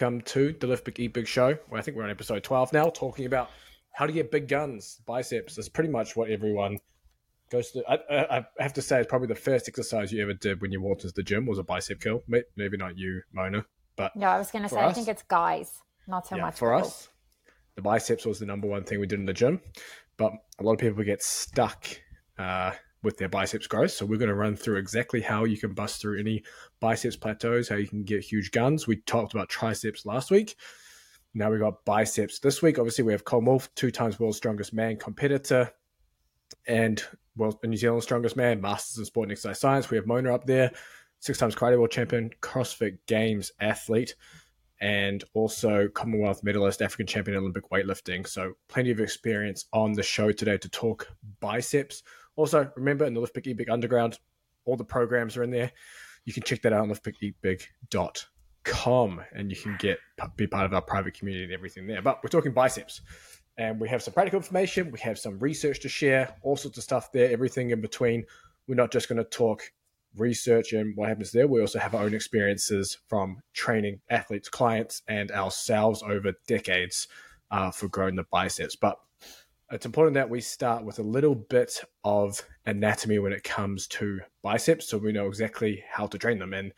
welcome to the Lift Big Eat Big show. Well, I think we're on episode 12 now, talking about how to get big guns, biceps. That's pretty much what everyone goes to. I, I, have to say, it's probably the first exercise you ever did when you walked into the gym was a bicep curl. Maybe not you, Mona, but no, I was going to say, us, I think it's guys, not so yeah, much for us. The biceps was the number one thing we did in the gym, but a lot of people get stuck uh, with their biceps growth. So we're going to run through exactly how you can bust through any biceps plateaus, how you can get huge guns. We talked about triceps last week. Now we got biceps this week. Obviously, we have Colm Wolfe, two times world's strongest man competitor, and world New Zealand's strongest man, masters in sport and exercise science. We have Mona up there, six times karate world champion, CrossFit Games athlete, and also Commonwealth medalist, African champion Olympic weightlifting. So plenty of experience on the show today to talk biceps. Also, remember in the Lift Big Eat Big Underground, all the programs are in there. You can check that out on liftbigeatbig.com and you can get be part of our private community and everything there. But we're talking biceps. And we have some practical information, we have some research to share, all sorts of stuff there, everything in between. We're not just going to talk research and what happens there. We also have our own experiences from training athletes, clients, and ourselves over decades uh, for growing the biceps. But it's important that we start with a little bit of anatomy when it comes to biceps so we know exactly how to train them. And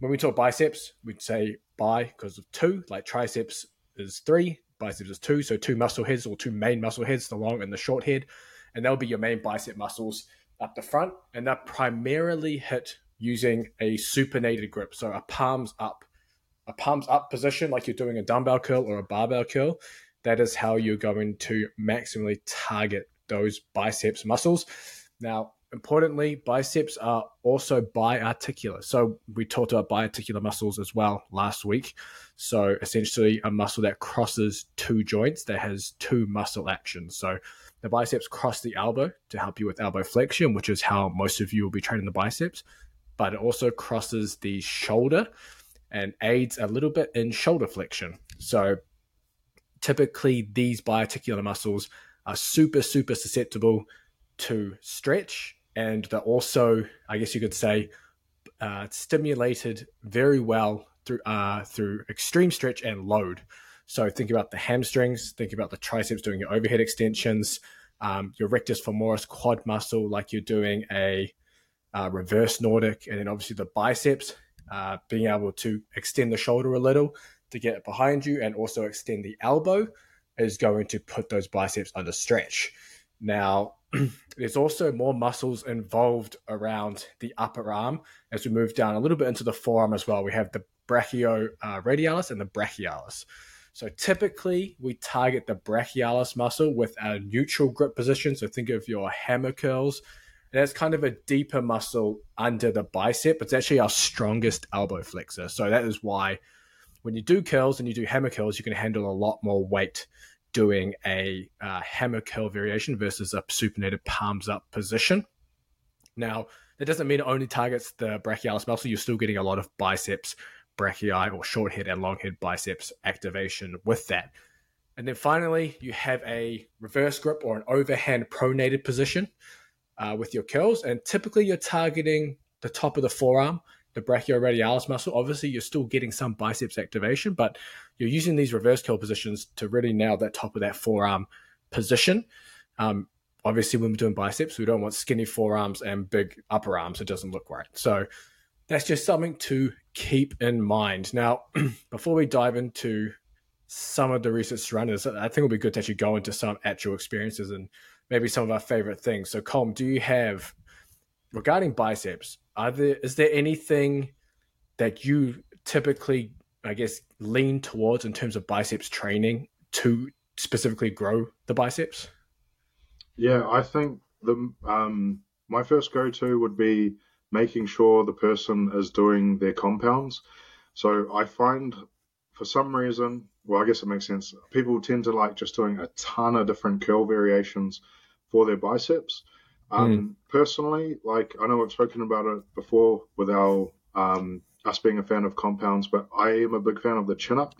when we talk biceps, we'd say bi because of two, like triceps is three, biceps is two. So two muscle heads or two main muscle heads, the long and the short head. And that'll be your main bicep muscles up the front. And they're primarily hit using a supinated grip. So a palms up, a palms up position, like you're doing a dumbbell curl or a barbell curl that is how you're going to maximally target those biceps muscles. Now, importantly, biceps are also biarticular. So we talked about biarticular muscles as well last week. So essentially, a muscle that crosses two joints that has two muscle actions. So the biceps cross the elbow to help you with elbow flexion, which is how most of you will be training the biceps. But it also crosses the shoulder and aids a little bit in shoulder flexion. So typically these biarticular muscles are super, super susceptible to stretch. And they're also, I guess you could say, uh, stimulated very well through uh, through extreme stretch and load. So think about the hamstrings, think about the triceps doing your overhead extensions, um, your rectus femoris quad muscle, like you're doing a uh, reverse Nordic, and then obviously the biceps, uh, being able to extend the shoulder a little to get it behind you and also extend the elbow is going to put those biceps under stretch. Now, there's also more muscles involved around the upper arm as we move down a little bit into the forearm as well. We have the brachio uh, and the brachialis. So typically, we target the brachialis muscle with a neutral grip position. So think of your hammer curls. And that's kind of a deeper muscle under the bicep. It's actually our strongest elbow flexor. So that is why when you do curls and you do hammer curls, you can handle a lot more weight doing a uh, hammer curl variation versus a supinated palms up position. Now, that doesn't mean it only targets the brachialis muscle. You're still getting a lot of biceps, brachii, or short head and long head biceps activation with that. And then finally, you have a reverse grip or an overhand pronated position uh, with your curls. And typically, you're targeting the top of the forearm the brachioradialis muscle. Obviously, you're still getting some biceps activation, but you're using these reverse curl positions to really nail that top of that forearm position. Um, obviously, when we're doing biceps, we don't want skinny forearms and big upper arms. It doesn't look right. So that's just something to keep in mind. Now, before we dive into some of the research surrounding this, I think it'll be good to actually go into some actual experiences and maybe some of our favorite things. So, Colm, do you have regarding biceps? Are there is there anything that you typically i guess lean towards in terms of biceps training to specifically grow the biceps? Yeah i think the um my first go-to would be making sure the person is doing their compounds. So i find for some reason well i guess it makes sense people tend to like just doing a ton of different curl variations for their biceps um, mm. Personally, like I know I've spoken about it before with our um, us being a fan of compounds, but I am a big fan of the chin up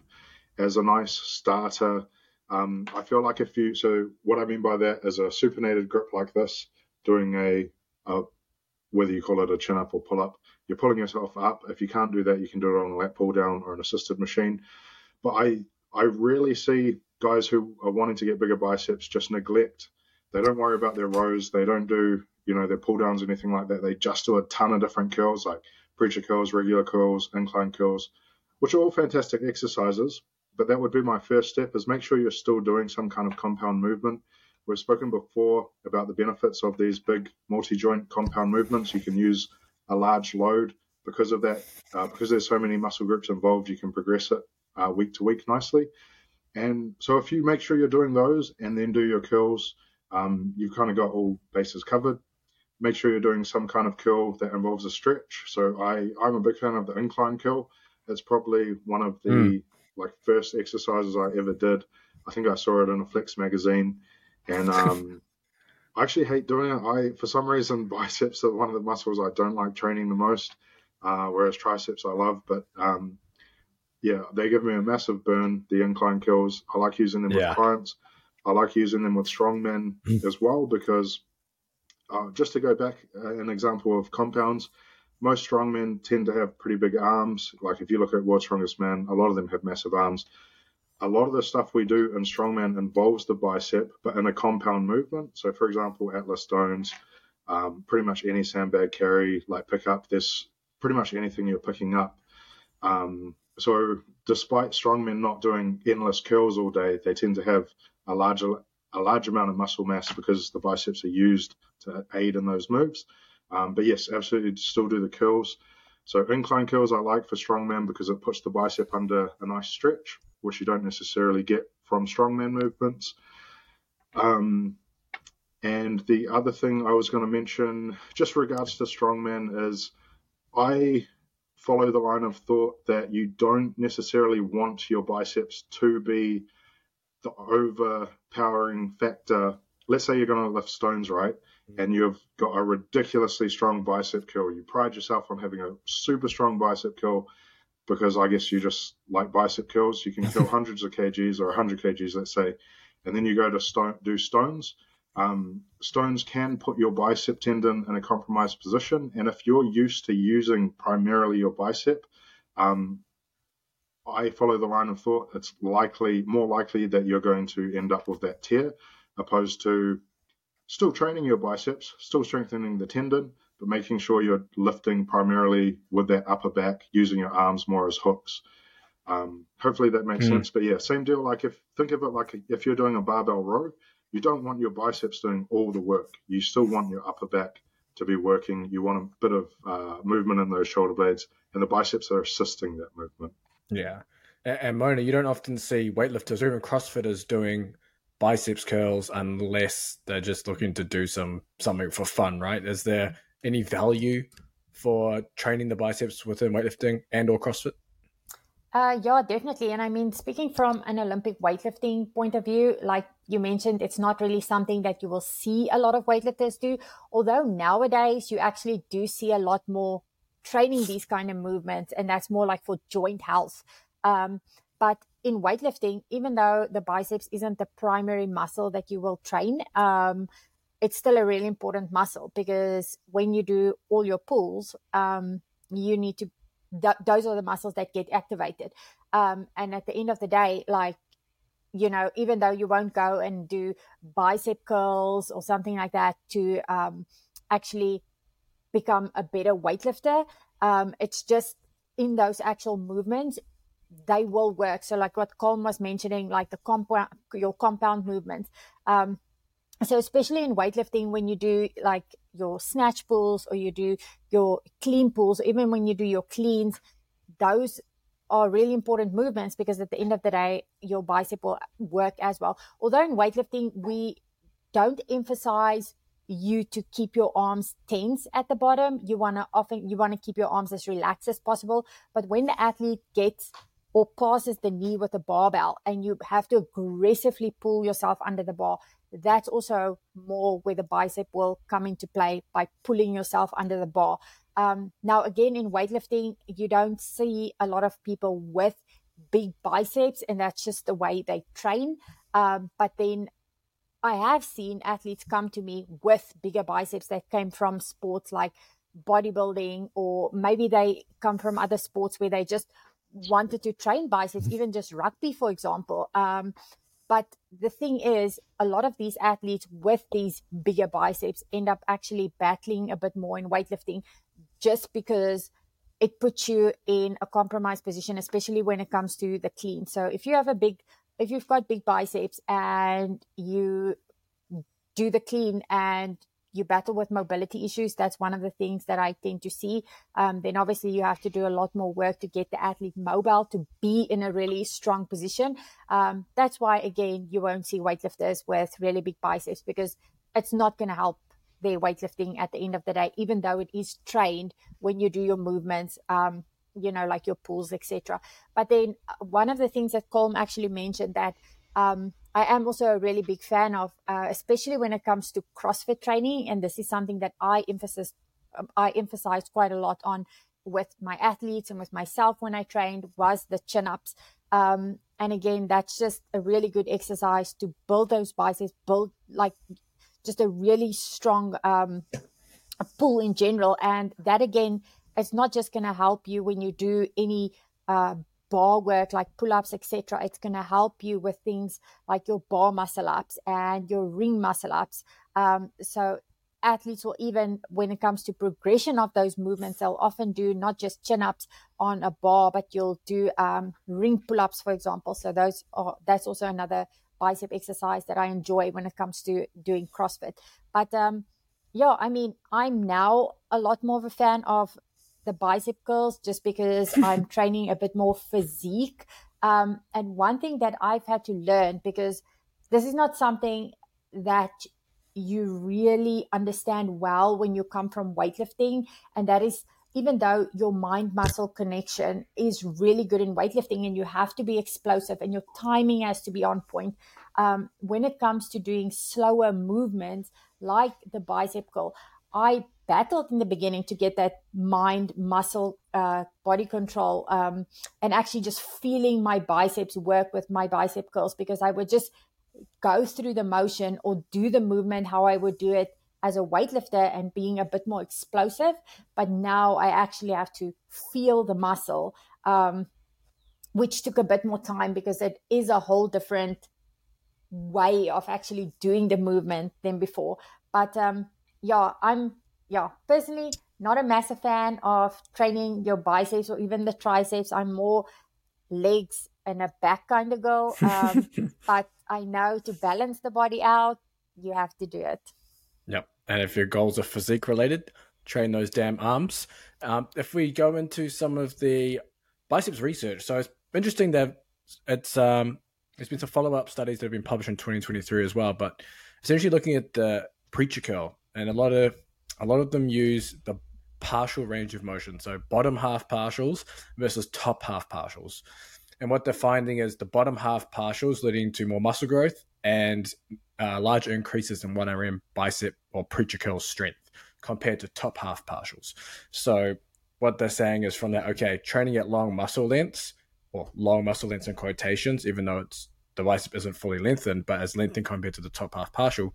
as a nice starter. Um, I feel like if you so what I mean by that is a supinated grip like this, doing a, a whether you call it a chin up or pull up, you're pulling yourself up. If you can't do that, you can do it on a lat pull down or an assisted machine. but I I rarely see guys who are wanting to get bigger biceps just neglect. They don't worry about their rows. They don't do you know their pull downs or anything like that. They just do a ton of different curls like preacher curls, regular curls, incline curls, which are all fantastic exercises. But that would be my first step: is make sure you're still doing some kind of compound movement. We've spoken before about the benefits of these big multi-joint compound movements. You can use a large load because of that. Uh, because there's so many muscle groups involved, you can progress it uh, week to week nicely. And so if you make sure you're doing those and then do your curls, um, you've kind of got all bases covered. Make sure you're doing some kind of curl that involves a stretch. So I, I'm a big fan of the incline curl. It's probably one of the mm. like first exercises I ever did. I think I saw it in a Flex magazine, and um, I actually hate doing it. I for some reason biceps are one of the muscles I don't like training the most, uh, whereas triceps I love. But um, yeah, they give me a massive burn. The incline curls. I like using them yeah. with clients. I like using them with strongmen mm. as well because uh, just to go back, uh, an example of compounds. Most strongmen tend to have pretty big arms. Like if you look at World's Strongest Man, a lot of them have massive arms. A lot of the stuff we do in strongman involves the bicep, but in a compound movement. So, for example, Atlas stones, um, pretty much any sandbag carry, like pick up, this pretty much anything you're picking up. Um, so despite strongmen not doing endless curls all day, they tend to have a larger a large amount of muscle mass because the biceps are used to aid in those moves. Um, but yes, absolutely still do the curls. So incline curls I like for strongman because it puts the bicep under a nice stretch, which you don't necessarily get from strongman movements. Um, and the other thing I was going to mention, just regards to strongman, is I follow the line of thought that you don't necessarily want your biceps to be the overpowering factor. Let's say you're going to lift stones, right? Mm-hmm. And you've got a ridiculously strong bicep curl. You pride yourself on having a super strong bicep curl because I guess you just like bicep curls. You can kill hundreds of kgs or 100 kgs, let's say, and then you go to stone, do stones. Um, stones can put your bicep tendon in a compromised position, and if you're used to using primarily your bicep, um, I follow the line of thought. It's likely, more likely that you're going to end up with that tear, opposed to still training your biceps, still strengthening the tendon, but making sure you're lifting primarily with that upper back, using your arms more as hooks. Um, hopefully that makes mm. sense. But yeah, same deal. Like if think of it like if you're doing a barbell row, you don't want your biceps doing all the work. You still want your upper back to be working. You want a bit of uh, movement in those shoulder blades, and the biceps are assisting that movement. Yeah. And Mona, you don't often see weightlifters or even CrossFitters doing biceps curls unless they're just looking to do some something for fun, right? Is there any value for training the biceps within weightlifting and or CrossFit? Uh, yeah, definitely. And I mean, speaking from an Olympic weightlifting point of view, like you mentioned, it's not really something that you will see a lot of weightlifters do. Although nowadays you actually do see a lot more training these kind of movements, and that's more like for joint health. Um, but in weightlifting, even though the biceps isn't the primary muscle that you will train, um, it's still a really important muscle because when you do all your pulls, um, you need to th- those are the muscles that get activated. Um, and at the end of the day, like, you know, even though you won't go and do bicep curls or something like that to um, actually become a better weightlifter, um, it's just in those actual movements, they will work. So, like what Colm was mentioning, like the compound, your compound movements. Um, so especially in weightlifting when you do like your snatch pulls or you do your clean pulls even when you do your cleans those are really important movements because at the end of the day your bicep will work as well although in weightlifting we don't emphasize you to keep your arms tense at the bottom you want to often you want to keep your arms as relaxed as possible but when the athlete gets or passes the knee with a barbell and you have to aggressively pull yourself under the bar that's also more where the bicep will come into play by pulling yourself under the bar. Um, now, again, in weightlifting, you don't see a lot of people with big biceps, and that's just the way they train. Um, but then I have seen athletes come to me with bigger biceps that came from sports like bodybuilding, or maybe they come from other sports where they just wanted to train biceps, even just rugby, for example. Um, but the thing is, a lot of these athletes with these bigger biceps end up actually battling a bit more in weightlifting just because it puts you in a compromised position, especially when it comes to the clean. So if you have a big, if you've got big biceps and you do the clean and you battle with mobility issues, that's one of the things that I tend to see. Um, then obviously you have to do a lot more work to get the athlete mobile to be in a really strong position. Um, that's why, again, you won't see weightlifters with really big biceps because it's not going to help their weightlifting at the end of the day, even though it is trained when you do your movements. Um, you know, like your pulls, etc. But then uh, one of the things that Colm actually mentioned that um, I am also a really big fan of, uh, especially when it comes to CrossFit training, and this is something that I emphasize um, I emphasized quite a lot on with my athletes and with myself when I trained was the chin ups. Um, and again, that's just a really good exercise to build those biceps, build like just a really strong um, pull in general. And that again, it's not just going to help you when you do any uh, bar work like pull-ups etc it's going to help you with things like your bar muscle ups and your ring muscle ups. Um, so athletes will even when it comes to progression of those movements they'll often do not just chin ups on a bar but you'll do um, ring pull-ups for example. So those are that's also another bicep exercise that i enjoy when it comes to doing crossfit. But um, yeah i mean i'm now a lot more of a fan of the bicycles just because I'm training a bit more physique. Um, and one thing that I've had to learn because this is not something that you really understand well when you come from weightlifting, and that is even though your mind muscle connection is really good in weightlifting and you have to be explosive and your timing has to be on point. Um, when it comes to doing slower movements like the bicep curl, I battled in the beginning to get that mind muscle uh, body control um, and actually just feeling my biceps work with my bicep curls because I would just go through the motion or do the movement how I would do it as a weightlifter and being a bit more explosive. But now I actually have to feel the muscle, um, which took a bit more time because it is a whole different way of actually doing the movement than before. But um, yeah, I'm yeah, personally not a massive fan of training your biceps or even the triceps. I'm more legs and a back kind of girl. Um, but I know to balance the body out, you have to do it. Yep. And if your goals are physique related, train those damn arms. Um, if we go into some of the biceps research, so it's interesting that it's um, there's been some follow up studies that have been published in 2023 as well, but essentially looking at the preacher curl and a lot of a lot of them use the partial range of motion, so bottom half partials versus top half partials. And what they're finding is the bottom half partials leading to more muscle growth and uh, large increases in 1RM bicep or preacher curl strength compared to top half partials. So what they're saying is from that, okay, training at long muscle lengths or long muscle lengths in quotations, even though it's the bicep isn't fully lengthened, but as lengthened compared to the top half partial,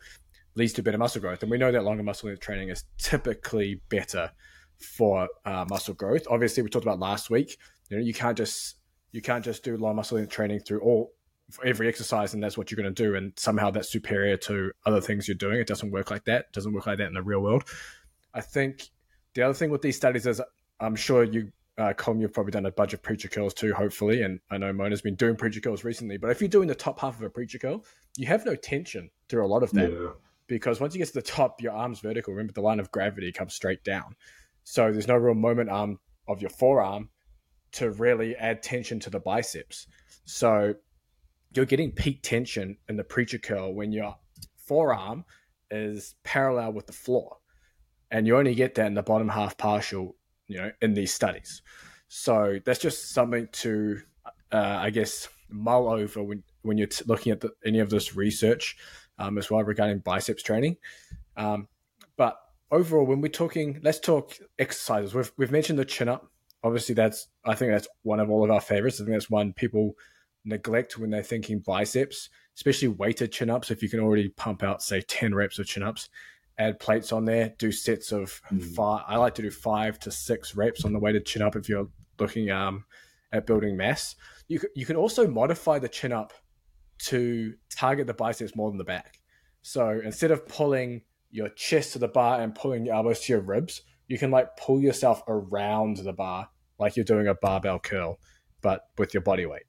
leads to better muscle growth. And we know that longer muscle length training is typically better for uh, muscle growth. Obviously, we talked about last week. You know, you can't just you can't just do long muscle length training through all every exercise, and that's what you're going to do, and somehow that's superior to other things you're doing. It doesn't work like that. It doesn't work like that in the real world. I think the other thing with these studies is I'm sure you uh, Colm, you've probably done a bunch of preacher curls too, hopefully. And I know Mona's been doing preacher curls recently. But if you're doing the top half of a preacher curl, you have no tension through a lot of that. Yeah because once you get to the top, your arm's vertical. Remember, the line of gravity comes straight down. So there's no real moment arm of your forearm to really add tension to the biceps. So you're getting peak tension in the preacher curl when your forearm is parallel with the floor. And you only get that in the bottom half partial, you know, in these studies. So that's just something to, uh, I guess, mull over when, when you're t- looking at the, any of this research um, as well regarding biceps training. Um, but overall, when we're talking, let's talk exercises. We've we've mentioned the chin up. Obviously, that's I think that's one of all of our favorites. I think that's one people neglect when they're thinking biceps, especially weighted chin ups. If you can already pump out say ten reps of chin ups, add plates on there, do sets of mm. five. I like to do five to six reps on the weighted chin up if you're looking um, at building mass. You you can also modify the chin up to target the biceps more than the back. So instead of pulling your chest to the bar and pulling your elbows to your ribs, you can like pull yourself around the bar like you're doing a barbell curl, but with your body weight.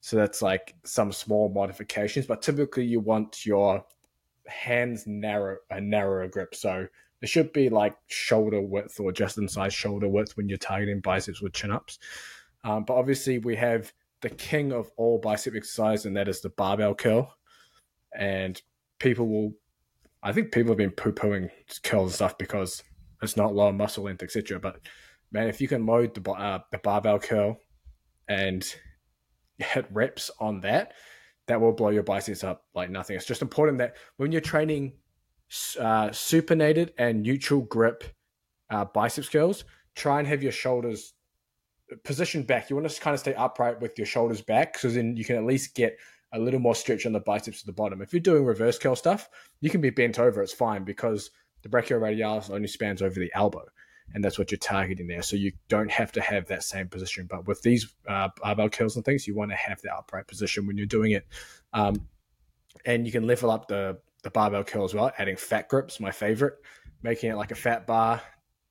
So that's like some small modifications, but typically you want your hands narrow a narrower grip. So it should be like shoulder width or just inside shoulder width when you're targeting biceps with chin ups. Um, but obviously we have the king of all bicep exercise, and that is the barbell curl. And people will, I think people have been poo pooing curls and stuff because it's not low muscle length, etc. But man, if you can load the, uh, the barbell curl and hit reps on that, that will blow your biceps up like nothing. It's just important that when you're training uh, supinated and neutral grip uh, biceps curls, try and have your shoulders positioned back. You want to kind of stay upright with your shoulders back so then you can at least get a little more stretch on the biceps at the bottom. If you're doing reverse curl stuff, you can be bent over. It's fine because the brachioradialis only spans over the elbow, and that's what you're targeting there. So you don't have to have that same position. But with these uh, barbell curls and things, you want to have the upright position when you're doing it. Um, and you can level up the the barbell curl as well, adding fat grips, my favorite, making it like a fat bar.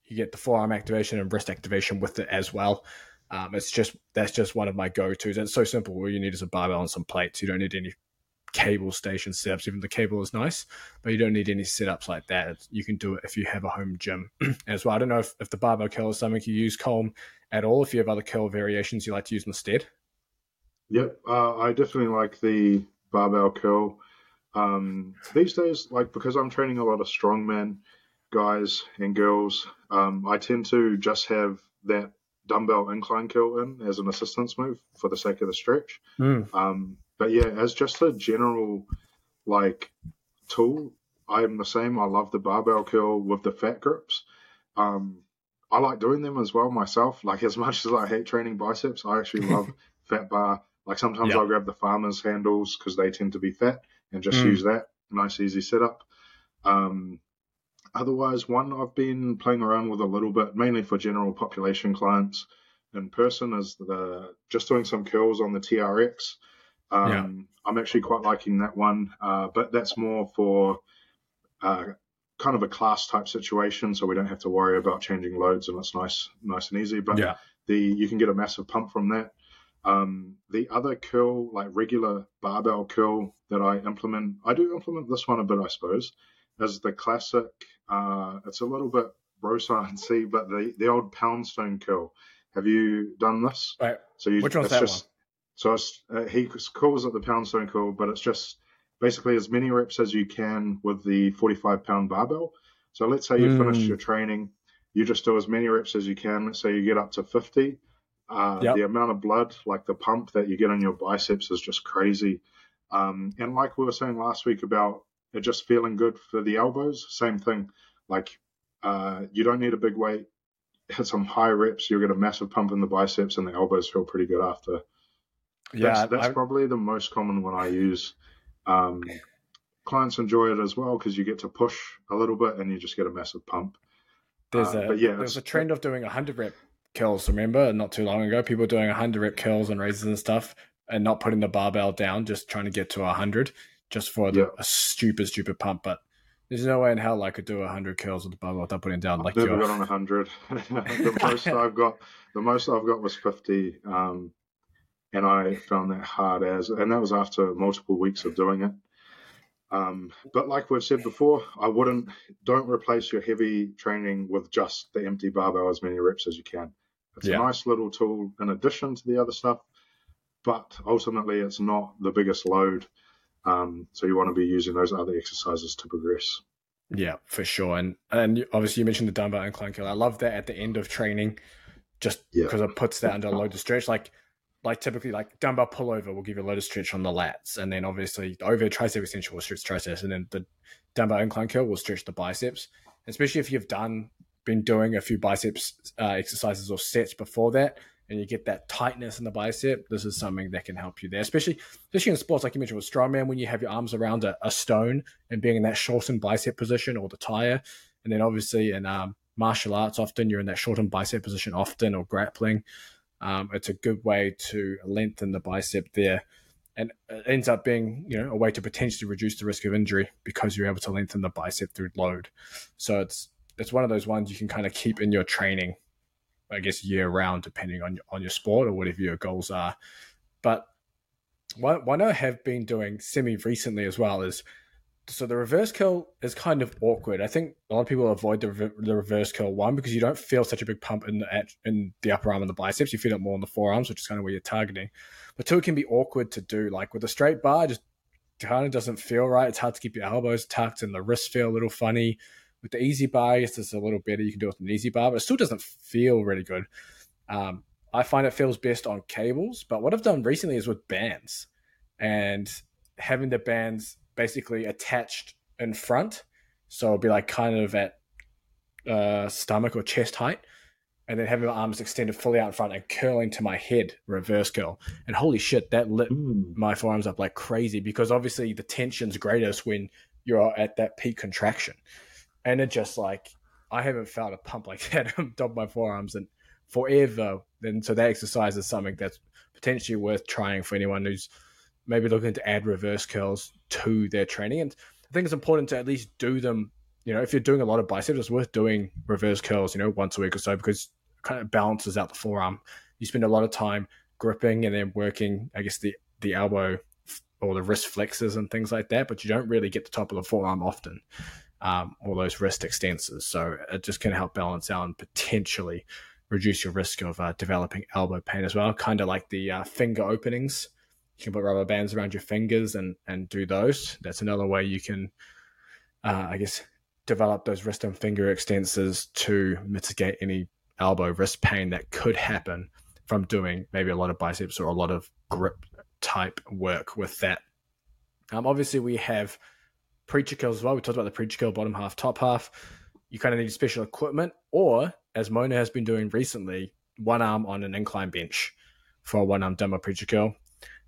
You get the forearm activation and wrist activation with it as well. Um, it's just that's just one of my go tos. It's so simple. All you need is a barbell and some plates. You don't need any cable station setups. Even the cable is nice, but you don't need any setups like that. You can do it if you have a home gym as well. I don't know if, if the barbell curl is something you use, Colm, at all. If you have other curl variations you like to use instead. Yep, uh, I definitely like the barbell curl. Um, these days, like because I'm training a lot of strongman guys and girls, um, I tend to just have that dumbbell incline curl in as an assistance move for the sake of the stretch. Mm. Um, but yeah, as just a general like tool, I'm the same. I love the barbell curl with the fat grips. Um, I like doing them as well myself. Like as much as I hate training biceps, I actually love fat bar. Like sometimes yep. I'll grab the farmers handles because they tend to be fat and just mm. use that. Nice easy setup. Um, Otherwise, one I've been playing around with a little bit, mainly for general population clients in person, is the just doing some curls on the TRX. Um, yeah. I'm actually quite liking that one, uh, but that's more for uh, kind of a class type situation, so we don't have to worry about changing loads, and it's nice, nice and easy. But yeah. the you can get a massive pump from that. Um, the other curl, like regular barbell curl that I implement, I do implement this one a bit, I suppose, is the classic uh, it's a little bit see, but the, the old poundstone curl. Have you done this? Right. So you, Which one's that just, one? So it's, uh, he calls it the poundstone curl, but it's just basically as many reps as you can with the 45 pound barbell. So let's say you mm. finish your training, you just do as many reps as you can. Let's say you get up to 50. Uh, yep. The amount of blood, like the pump that you get on your biceps, is just crazy. Um, and like we were saying last week about are just feeling good for the elbows. Same thing. Like uh, you don't need a big weight. Hit some high reps. You'll get a massive pump in the biceps, and the elbows feel pretty good after. Yeah, that's, that's probably the most common one I use. Um, clients enjoy it as well because you get to push a little bit and you just get a massive pump. There's uh, a yeah, there's a trend of doing 100 rep curls. Remember, not too long ago, people doing 100 rep curls and raises and stuff, and not putting the barbell down, just trying to get to 100 just for the, a stupid, stupid pump. But there's no way in hell I could do hundred curls with the barbell without putting down like I've never got on hundred. the most I've got, the most I've got was fifty, um, and I found that hard as, and that was after multiple weeks of doing it. Um, but like we've said before, I wouldn't don't replace your heavy training with just the empty barbell as many reps as you can. It's yeah. a nice little tool in addition to the other stuff, but ultimately it's not the biggest load um, so you want to be using those other exercises to progress. Yeah, for sure. And and obviously you mentioned the dumbbell incline curl. I love that at the end of training, just because yeah. it puts that under a load of stretch. Like like typically like dumbbell pullover will give you a load of stretch on the lats, and then obviously the overhead tricep extension will stretch triceps, and then the dumbbell incline curl will stretch the biceps. Especially if you've done been doing a few biceps uh, exercises or sets before that, and you get that tightness in the bicep, this is something that can help you there. Especially, especially in sports like you mentioned with strongman, when you have your arms around a, a stone and being in that shortened bicep position or the tire, and then obviously in um, martial arts, often you're in that shortened bicep position often or grappling. Um, it's a good way to lengthen the bicep there, and it ends up being you know a way to potentially reduce the risk of injury because you're able to lengthen the bicep through load. So it's it's one of those ones you can kind of keep in your training, I guess year round, depending on your, on your sport or whatever your goals are. But what, what I have been doing semi recently as well is so the reverse curl is kind of awkward. I think a lot of people avoid the, the reverse curl one because you don't feel such a big pump in the in the upper arm and the biceps. You feel it more in the forearms, which is kind of where you're targeting. But two, it can be awkward to do. Like with a straight bar, just kind of doesn't feel right. It's hard to keep your elbows tucked, and the wrists feel a little funny. With the EZ bar, yes, it's a little better. You can do it with an EZ bar, but it still doesn't feel really good. Um, I find it feels best on cables, but what I've done recently is with bands, and having the bands basically attached in front. So it'll be like kind of at uh, stomach or chest height. And then having my arms extended fully out in front and curling to my head, reverse curl. And holy shit, that lit mm. my forearms up like crazy because obviously the tension's greatest when you're at that peak contraction. And it just like, I haven't felt a pump like that on top of my forearms and forever. And so that exercise is something that's potentially worth trying for anyone who's maybe looking to add reverse curls to their training. And I think it's important to at least do them. You know, if you're doing a lot of biceps, it's worth doing reverse curls. You know, once a week or so because it kind of balances out the forearm. You spend a lot of time gripping and then working. I guess the the elbow or the wrist flexors and things like that, but you don't really get the top of the forearm often, um, or those wrist extensors. So it just can help balance out and potentially reduce your risk of uh, developing elbow pain as well. Kind of like the uh, finger openings you can put rubber bands around your fingers and and do those. That's another way you can, uh, I guess, develop those wrist and finger extensors to mitigate any elbow wrist pain that could happen from doing maybe a lot of biceps or a lot of grip type work with that. Um, obviously, we have preacher curls as well. We talked about the preacher curl, bottom half, top half. You kind of need special equipment, or as Mona has been doing recently, one arm on an incline bench for a one arm dumbbell preacher curl.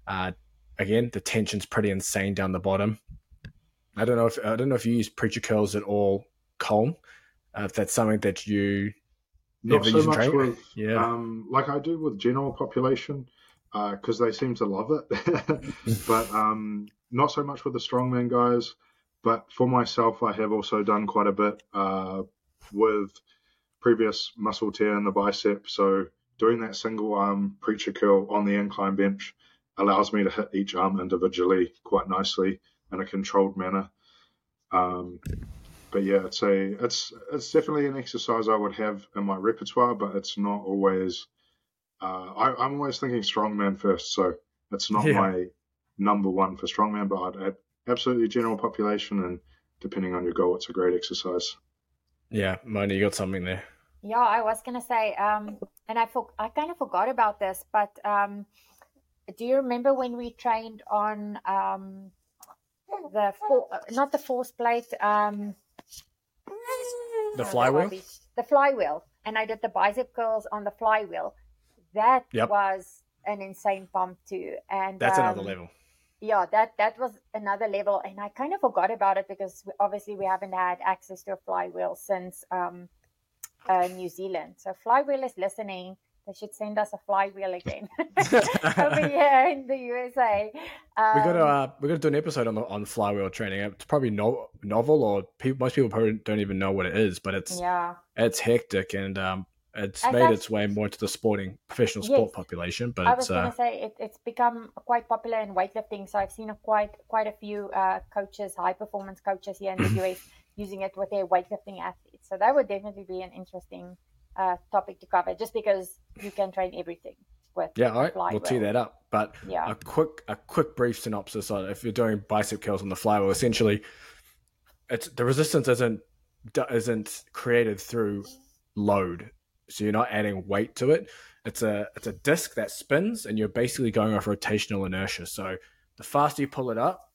Uh, again, the tension's pretty insane down the bottom. I don't know if I don't know if you use preacher curls at all, Colm. Uh, if that's something that you not so much with, yeah, um, like I do with general population, because uh, they seem to love it. but um, not so much with the strongman guys. But for myself, I have also done quite a bit uh, with previous muscle tear in the bicep. So doing that single arm preacher curl on the incline bench allows me to hit each arm individually quite nicely in a controlled manner. Um, but yeah, it's a it's it's definitely an exercise I would have in my repertoire, but it's not always. Uh, I, am always thinking strongman first, so it's not yeah. my number one for strongman, but I'd add absolutely general population, and depending on your goal, it's a great exercise. Yeah, Moni, you got something there. Yeah, I was gonna say, um, and I for, I kind of forgot about this, but um, do you remember when we trained on um, the for, uh, not the force plate um, the flywheel the flywheel and i did the bicep curls on the flywheel that yep. was an insane pump too and that's um, another level yeah that that was another level and i kind of forgot about it because we, obviously we haven't had access to a flywheel since um, uh, new zealand so flywheel is listening they should send us a flywheel again over here in the USA. Um, we got to uh, we got to do an episode on the on flywheel training. It's probably no, novel, or people, most people probably don't even know what it is, but it's yeah, it's hectic and um, it's made its way more to the sporting professional sport yes, population. But I was going to uh, say it, it's become quite popular in weightlifting. So I've seen a quite quite a few uh, coaches, high performance coaches here in the US, using it with their weightlifting athletes. So that would definitely be an interesting uh, topic to cover just because you can train everything with yeah all right we'll tee that up but yeah. a quick a quick brief synopsis on if you're doing bicep curls on the flywheel essentially it's the resistance isn't isn't created through load so you're not adding weight to it it's a it's a disc that spins and you're basically going off rotational inertia so the faster you pull it up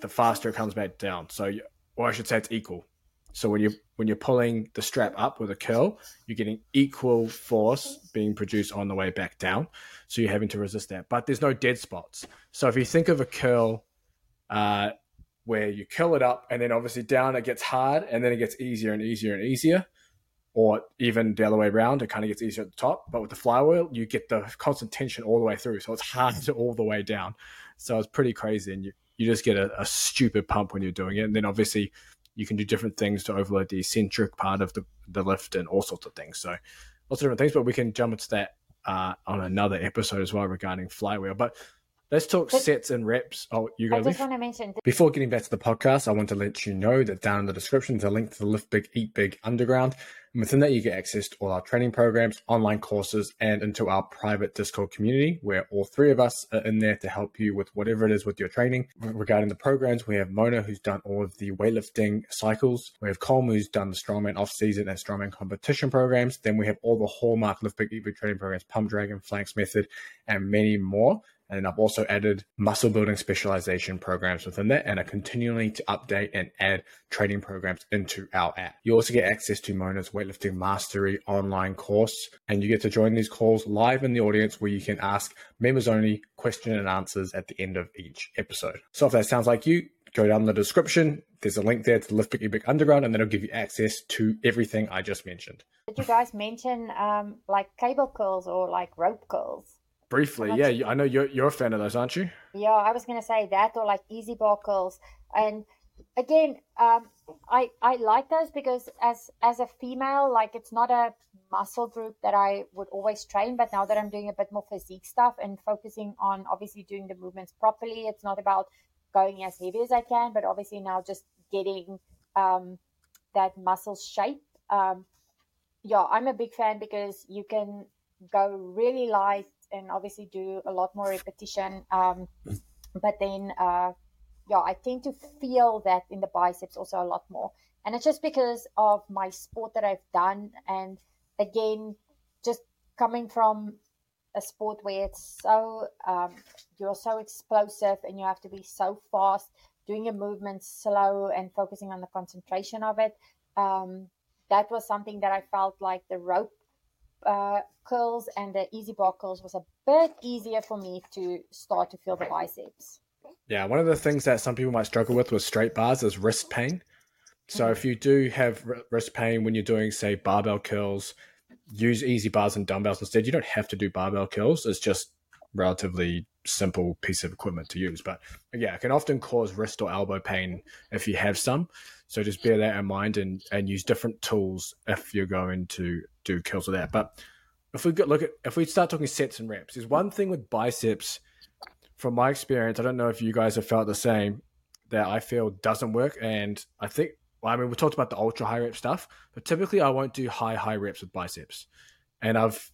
the faster it comes back down so you, or i should say it's equal so when you when you're pulling the strap up with a curl, you're getting equal force being produced on the way back down. So you're having to resist that. But there's no dead spots. So if you think of a curl uh, where you curl it up and then obviously down it gets hard and then it gets easier and easier and easier. Or even the other way around, it kind of gets easier at the top. But with the flywheel, you get the constant tension all the way through, so it's hard to all the way down. So it's pretty crazy, and you you just get a, a stupid pump when you're doing it. And then obviously you can do different things to overload the eccentric part of the, the lift and all sorts of things. So lots of different things, but we can jump into that uh, on another episode as well regarding flywheel. But let's talk but, sets and reps. Oh, you go. I just want to mention before getting back to the podcast, I want to let you know that down in the description is a link to the Lift Big Eat Big Underground. And within that, you get access to all our training programs, online courses, and into our private Discord community where all three of us are in there to help you with whatever it is with your training. Regarding the programs, we have Mona, who's done all of the weightlifting cycles. We have Colm, who's done the strongman off season and strongman competition programs. Then we have all the hallmark Eat Big training programs, Pump Dragon, Phalanx Method, and many more. And I've also added muscle building specialization programs within that and are continuing to update and add training programs into our app. You also get access to Mona's Weightlifting Mastery online course, and you get to join these calls live in the audience where you can ask members only question and answers at the end of each episode. So if that sounds like you, go down the description. There's a link there to Lift Big Big Underground, and that'll give you access to everything I just mentioned. Did you guys mention um, like cable curls or like rope curls? Briefly, yeah, I know you're you're a fan of those, aren't you? Yeah, I was gonna say that or like EZ curls, and again, um, I I like those because as as a female, like it's not a muscle group that I would always train, but now that I'm doing a bit more physique stuff and focusing on obviously doing the movements properly, it's not about going as heavy as I can, but obviously now just getting um, that muscle shape. Um, yeah, I'm a big fan because you can go really light and obviously do a lot more repetition. Um, but then, uh, yeah, I tend to feel that in the biceps also a lot more. And it's just because of my sport that I've done. And again, just coming from a sport where it's so, um, you're so explosive and you have to be so fast, doing your movements slow and focusing on the concentration of it. Um, that was something that I felt like the rope uh, curls and the EZ bar curls was a bit easier for me to start to feel the biceps. Yeah, one of the things that some people might struggle with with straight bars is wrist pain. So mm-hmm. if you do have wrist pain when you're doing, say, barbell curls, use EZ bars and dumbbells instead. You don't have to do barbell curls. It's just relatively simple piece of equipment to use. But yeah, it can often cause wrist or elbow pain if you have some. So just bear that in mind and, and use different tools if you're going to do kills with that. But if we look at if we start talking sets and reps, there's one thing with biceps. From my experience, I don't know if you guys have felt the same. That I feel doesn't work, and I think well, I mean we talked about the ultra high rep stuff, but typically I won't do high high reps with biceps, and I've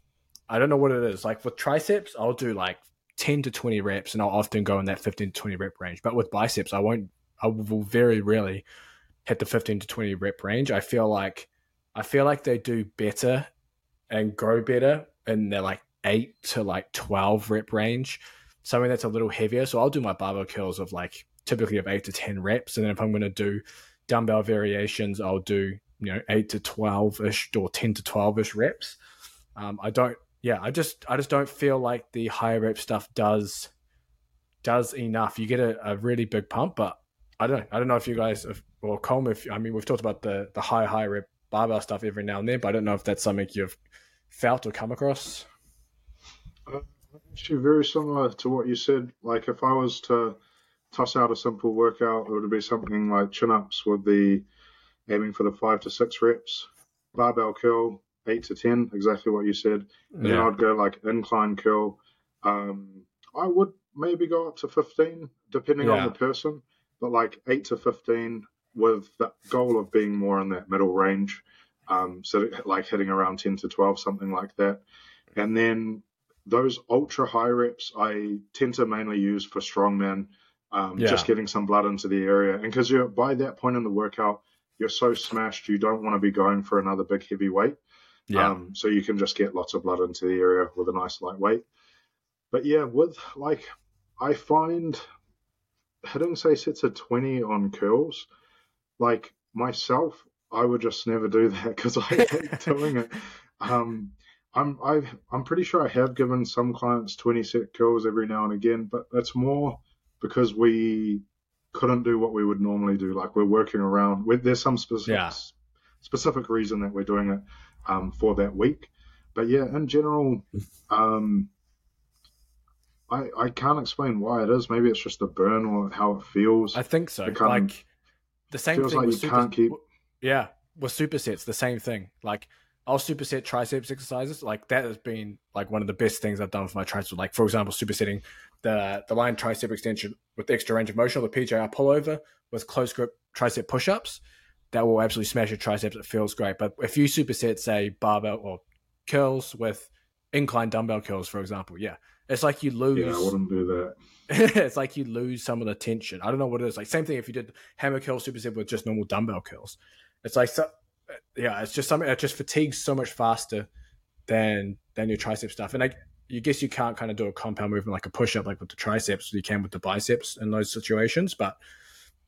I don't know what it is. Like with triceps, I'll do like 10 to 20 reps and I'll often go in that 15 to 20 rep range. But with biceps, I won't, I will very rarely hit the 15 to 20 rep range. I feel like, I feel like they do better and grow better in their like eight to like 12 rep range, something that's a little heavier. So I'll do my barbell curls of like typically of eight to 10 reps. And then if I'm going to do dumbbell variations, I'll do, you know, eight to 12 ish or 10 to 12 ish reps. Um, I don't, yeah, I just, I just don't feel like the higher rep stuff does, does enough. You get a, a really big pump, but I don't, I don't know if you guys, have, or Colm, if I mean, we've talked about the the high high rep barbell stuff every now and then, but I don't know if that's something you've felt or come across. Uh, actually, very similar to what you said. Like if I was to toss out a simple workout, it would be something like chin ups with the aiming for the five to six reps, barbell curl eight to ten, exactly what you said. And yeah. then I'd go like incline curl. Um, I would maybe go up to fifteen, depending yeah. on the person, but like eight to fifteen with the goal of being more in that middle range. Um, so like hitting around 10 to 12, something like that. And then those ultra high reps, I tend to mainly use for strongmen, um, yeah. just getting some blood into the area. And because you're by that point in the workout, you're so smashed, you don't want to be going for another big heavy weight. Yeah. Um, so you can just get lots of blood into the area with a nice light weight. But yeah, with like, I find hitting say sets of 20 on curls like myself, I would just never do that because I hate doing it. Um, I'm i am pretty sure I have given some clients 20 set curls every now and again, but that's more because we couldn't do what we would normally do. Like we're working around. With, there's some specific yeah. specific reason that we're doing it. Um, for that week. But yeah, in general, um, I I can't explain why it is. Maybe it's just the burn or how it feels. I think so. like the same feels thing. like with you super, can't keep. Yeah, with supersets, the same thing. Like I'll superset triceps exercises. Like that has been like one of the best things I've done for my triceps. Like for example, supersetting the the lying tricep extension with extra range of motion, or the PJR pullover with close grip tricep push-ups. That will absolutely smash your triceps. It feels great. But if you superset, say, barbell or curls with incline dumbbell curls, for example, yeah, it's like you lose. Yeah, I wouldn't do that. it's like you lose some of the tension. I don't know what it is. Like same thing if you did hammer curl superset with just normal dumbbell curls. It's like so, uh, yeah, it's just something that just fatigues so much faster than than your tricep stuff. And I you guess you can't kind of do a compound movement like a push up like with the triceps, you can with the biceps in those situations. But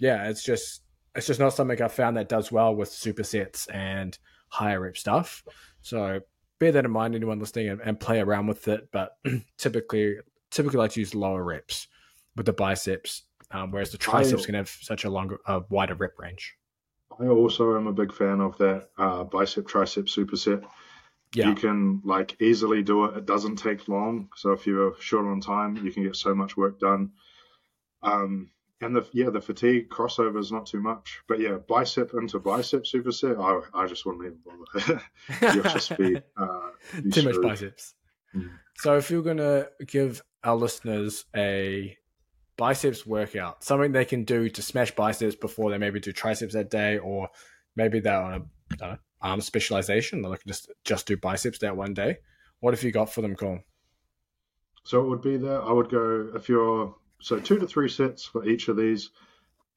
yeah, it's just it's just not something I've found that does well with supersets and higher rep stuff. So bear that in mind, anyone listening, and, and play around with it. But typically, typically like to use lower reps with the biceps, um, whereas the triceps I, can have such a longer, uh, wider rep range. I also am a big fan of that uh, bicep tricep superset. Yeah. You can like easily do it. It doesn't take long. So if you're short on time, you can get so much work done. Um, and the yeah, the fatigue crossover is not too much. But yeah, bicep into bicep superset, I, I just wouldn't even bother. You'll just be, uh, be too screwed. much biceps. Mm. So if you're gonna give our listeners a biceps workout, something they can do to smash biceps before they maybe do triceps that day, or maybe they're on a know, arm specialization, they're looking just just do biceps that one day. What have you got for them, Colm? So it would be that I would go if you're so two to three sets for each of these.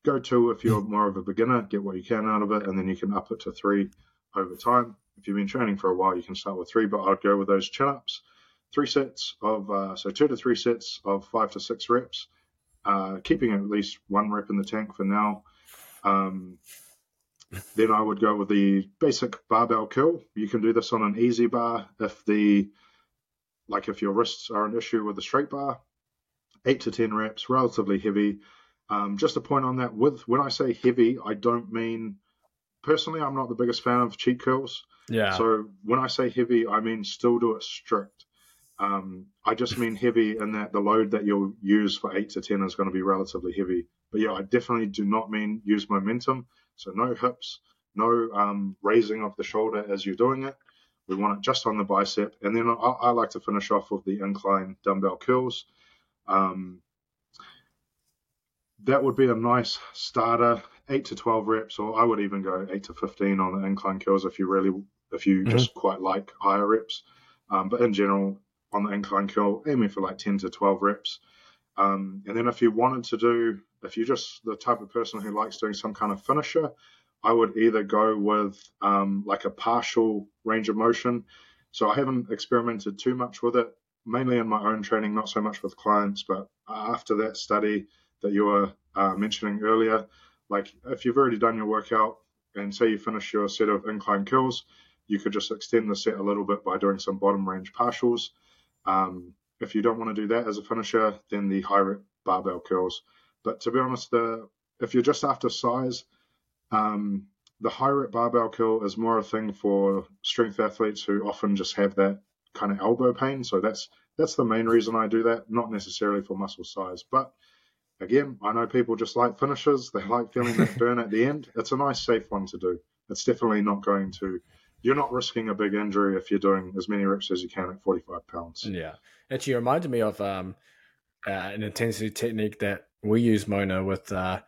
Go two if you're more of a beginner, get what you can out of it, and then you can up it to three over time. If you've been training for a while, you can start with three, but I'd go with those chin ups. Three sets of, uh, so two to three sets of five to six reps, uh, keeping at least one rep in the tank for now. Um, then I would go with the basic barbell curl. You can do this on an EZ bar if the like if your wrists are an issue with the straight bar eight to 10 reps, relatively heavy. Um, just a point on that with when I say heavy, I don't mean personally, I'm not the biggest fan of cheat curls. Yeah. So when I say heavy, I mean still do it strict. Um, I just mean heavy in that the load that you'll use for eight to 10 is going to be relatively heavy. But yeah, I definitely do not mean use momentum. So no hips, no um, raising of the shoulder as you're doing it. We want it just on the bicep. And then I, I like to finish off with the incline dumbbell curls. Um, that would be a nice starter, eight to twelve reps, or I would even go eight to fifteen on the incline curls if you really, if you mm-hmm. just quite like higher reps. Um, but in general, on the incline curl, aiming for like ten to twelve reps. Um, and then if you wanted to do, if you're just the type of person who likes doing some kind of finisher, I would either go with um, like a partial range of motion. So I haven't experimented too much with it mainly in my own training, not so much with clients. But after that study that you were uh, mentioning earlier, like if you've already done your workout and say you finish your set of incline curls, you could just extend the set a little bit by doing some bottom range partials. Um, if you don't want to do that as a finisher, then the high rep barbell curls. But to be honest, the if you're just after size, um, the high rep barbell curl is more a thing for strength athletes who often just have that kind of elbow pain. So that's that's the main reason I do that, not necessarily for muscle size. But again, I know people just like finishes. They like feeling that burn at the end. It's a nice, safe one to do. It's definitely not going to. You're not risking a big injury if you're doing as many reps as you can at 45 pounds. Yeah, actually, reminded me of um, uh, an intensity technique that we use, Mona. With uh,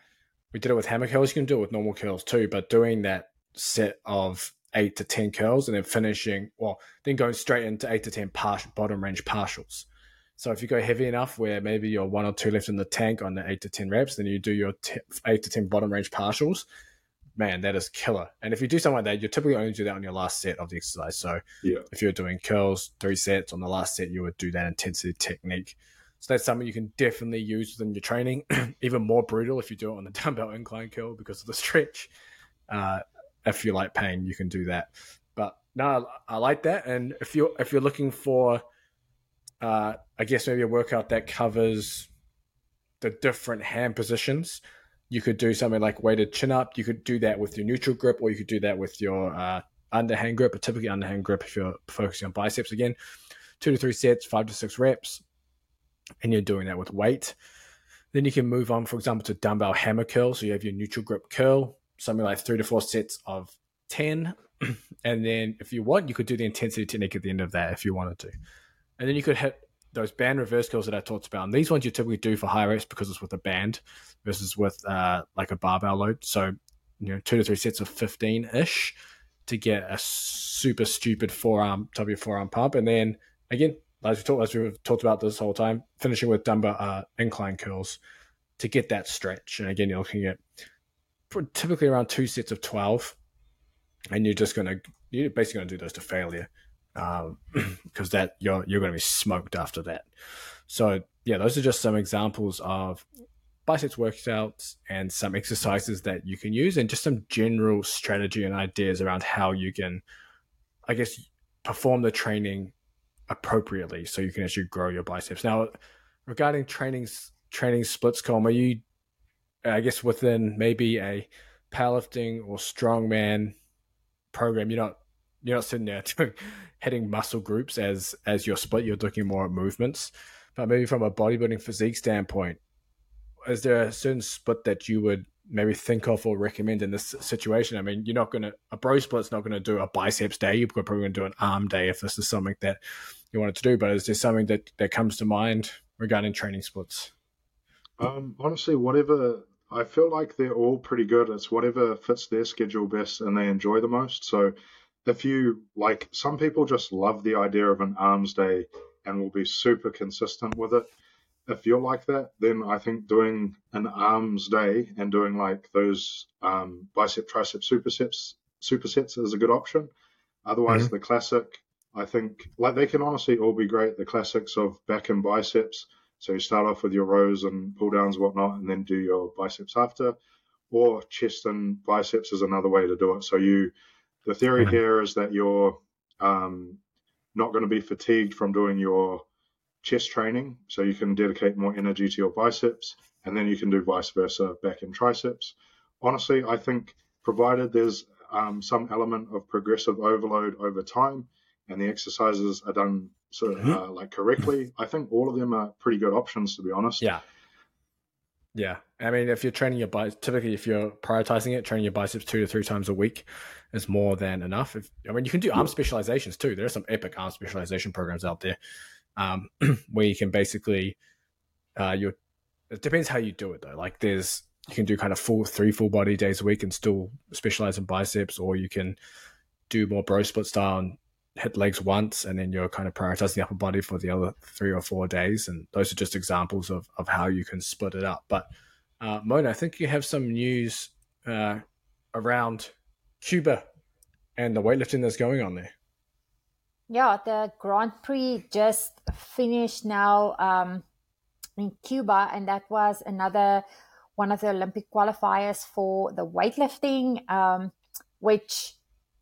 we did it with hammer curls. You can do it with normal curls too, but doing that set of eight to 10 curls and then finishing, well, then going straight into eight to 10 partial, bottom range partials. So if you go heavy enough where maybe you're one or two left in the tank on the eight to 10 reps, then you do your t- eight to 10 bottom range partials. Man, that is killer. And if you do something like that, you typically only do that on your last set of the exercise. So yeah. if you're doing curls, three sets on the last set, you would do that intensity technique. So that's something you can definitely use within your training. Even more brutal if you do it on the dumbbell incline curl because of the stretch. Uh, if you like pain, you can do that. But no, I like that. And if you're if you're looking for, uh, I guess maybe a workout that covers the different hand positions, you could do something like weighted chin up. You could do that with your neutral grip, or you could do that with your uh, underhand grip, but typically underhand grip if you're focusing on biceps again. Two to three sets, five to six reps, and you're doing that with weight. Then you can move on, for example, to dumbbell hammer curl. So you have your neutral grip curl, something like three to four sets of 10. And then if you want, you could do the intensity technique at the end of that if you wanted to. And then you could hit those band reverse curls that I talked about. And these ones you typically do for high reps because it's with a band versus with uh, like a barbell load. So, you know, two to three sets of 15 ish to get a super stupid forearm, top of your forearm pump. And then again, as we talked, as we've talked about this whole time, finishing with dumbbell uh, incline curls to get that stretch. And again, you're looking at typically around two sets of 12 and you're just going to, you're basically going to do those to failure because um, that you're, you're going to be smoked after that. So yeah, those are just some examples of biceps workouts and some exercises that you can use and just some general strategy and ideas around how you can, I guess, perform the training appropriately so you can actually grow your biceps. Now, regarding trainings, training splits, Colm, are you, Uh, I guess, within maybe a powerlifting or strongman program, you're not you're not sitting there doing, hitting muscle groups as as your split. You're looking more at movements, but maybe from a bodybuilding physique standpoint, is there a certain split that you would maybe think of or recommend in this situation? I mean, you're not going to a bro split's not going to do a biceps day. You're probably going to do an arm day if this is something that you wanted to do. But is there something that that comes to mind regarding training splits? Um, honestly, whatever I feel like they're all pretty good. It's whatever fits their schedule best and they enjoy the most. So if you like, some people just love the idea of an arms day and will be super consistent with it. If you're like that, then I think doing an arms day and doing like those um, bicep, tricep, supersets, supersets is a good option. Otherwise, mm-hmm. the classic, I think, like they can honestly all be great. The classics of back and biceps so you start off with your rows and pull downs, whatnot, and then do your biceps after. Or chest and biceps is another way to do it. So you, the theory mm-hmm. here is that you're um, not going to be fatigued from doing your chest training, so you can dedicate more energy to your biceps, and then you can do vice versa, back in triceps. Honestly, I think provided there's um, some element of progressive overload over time, and the exercises are done so mm-hmm. uh, like correctly. I think all of them are pretty good options to be honest. Yeah. Yeah, I mean, if you're training your biceps, typically if you're prioritizing it, training your biceps two to three times a week is more than enough. If, I mean, you can do arm specializations too. There are some epic arm specialization programs out there um, where you can basically, uh, you it depends how you do it though. Like there's you can do kind of full three full body days a week and still specialize in biceps, or you can do more bro split style and hit legs once and then you're kind of prioritizing the upper body for the other three or four days. And those are just examples of, of how you can split it up. But uh, Mona, I think you have some news uh, around Cuba and the weightlifting that's going on there. Yeah, the Grand Prix just finished now um, in Cuba, and that was another one of the Olympic qualifiers for the weightlifting, um, which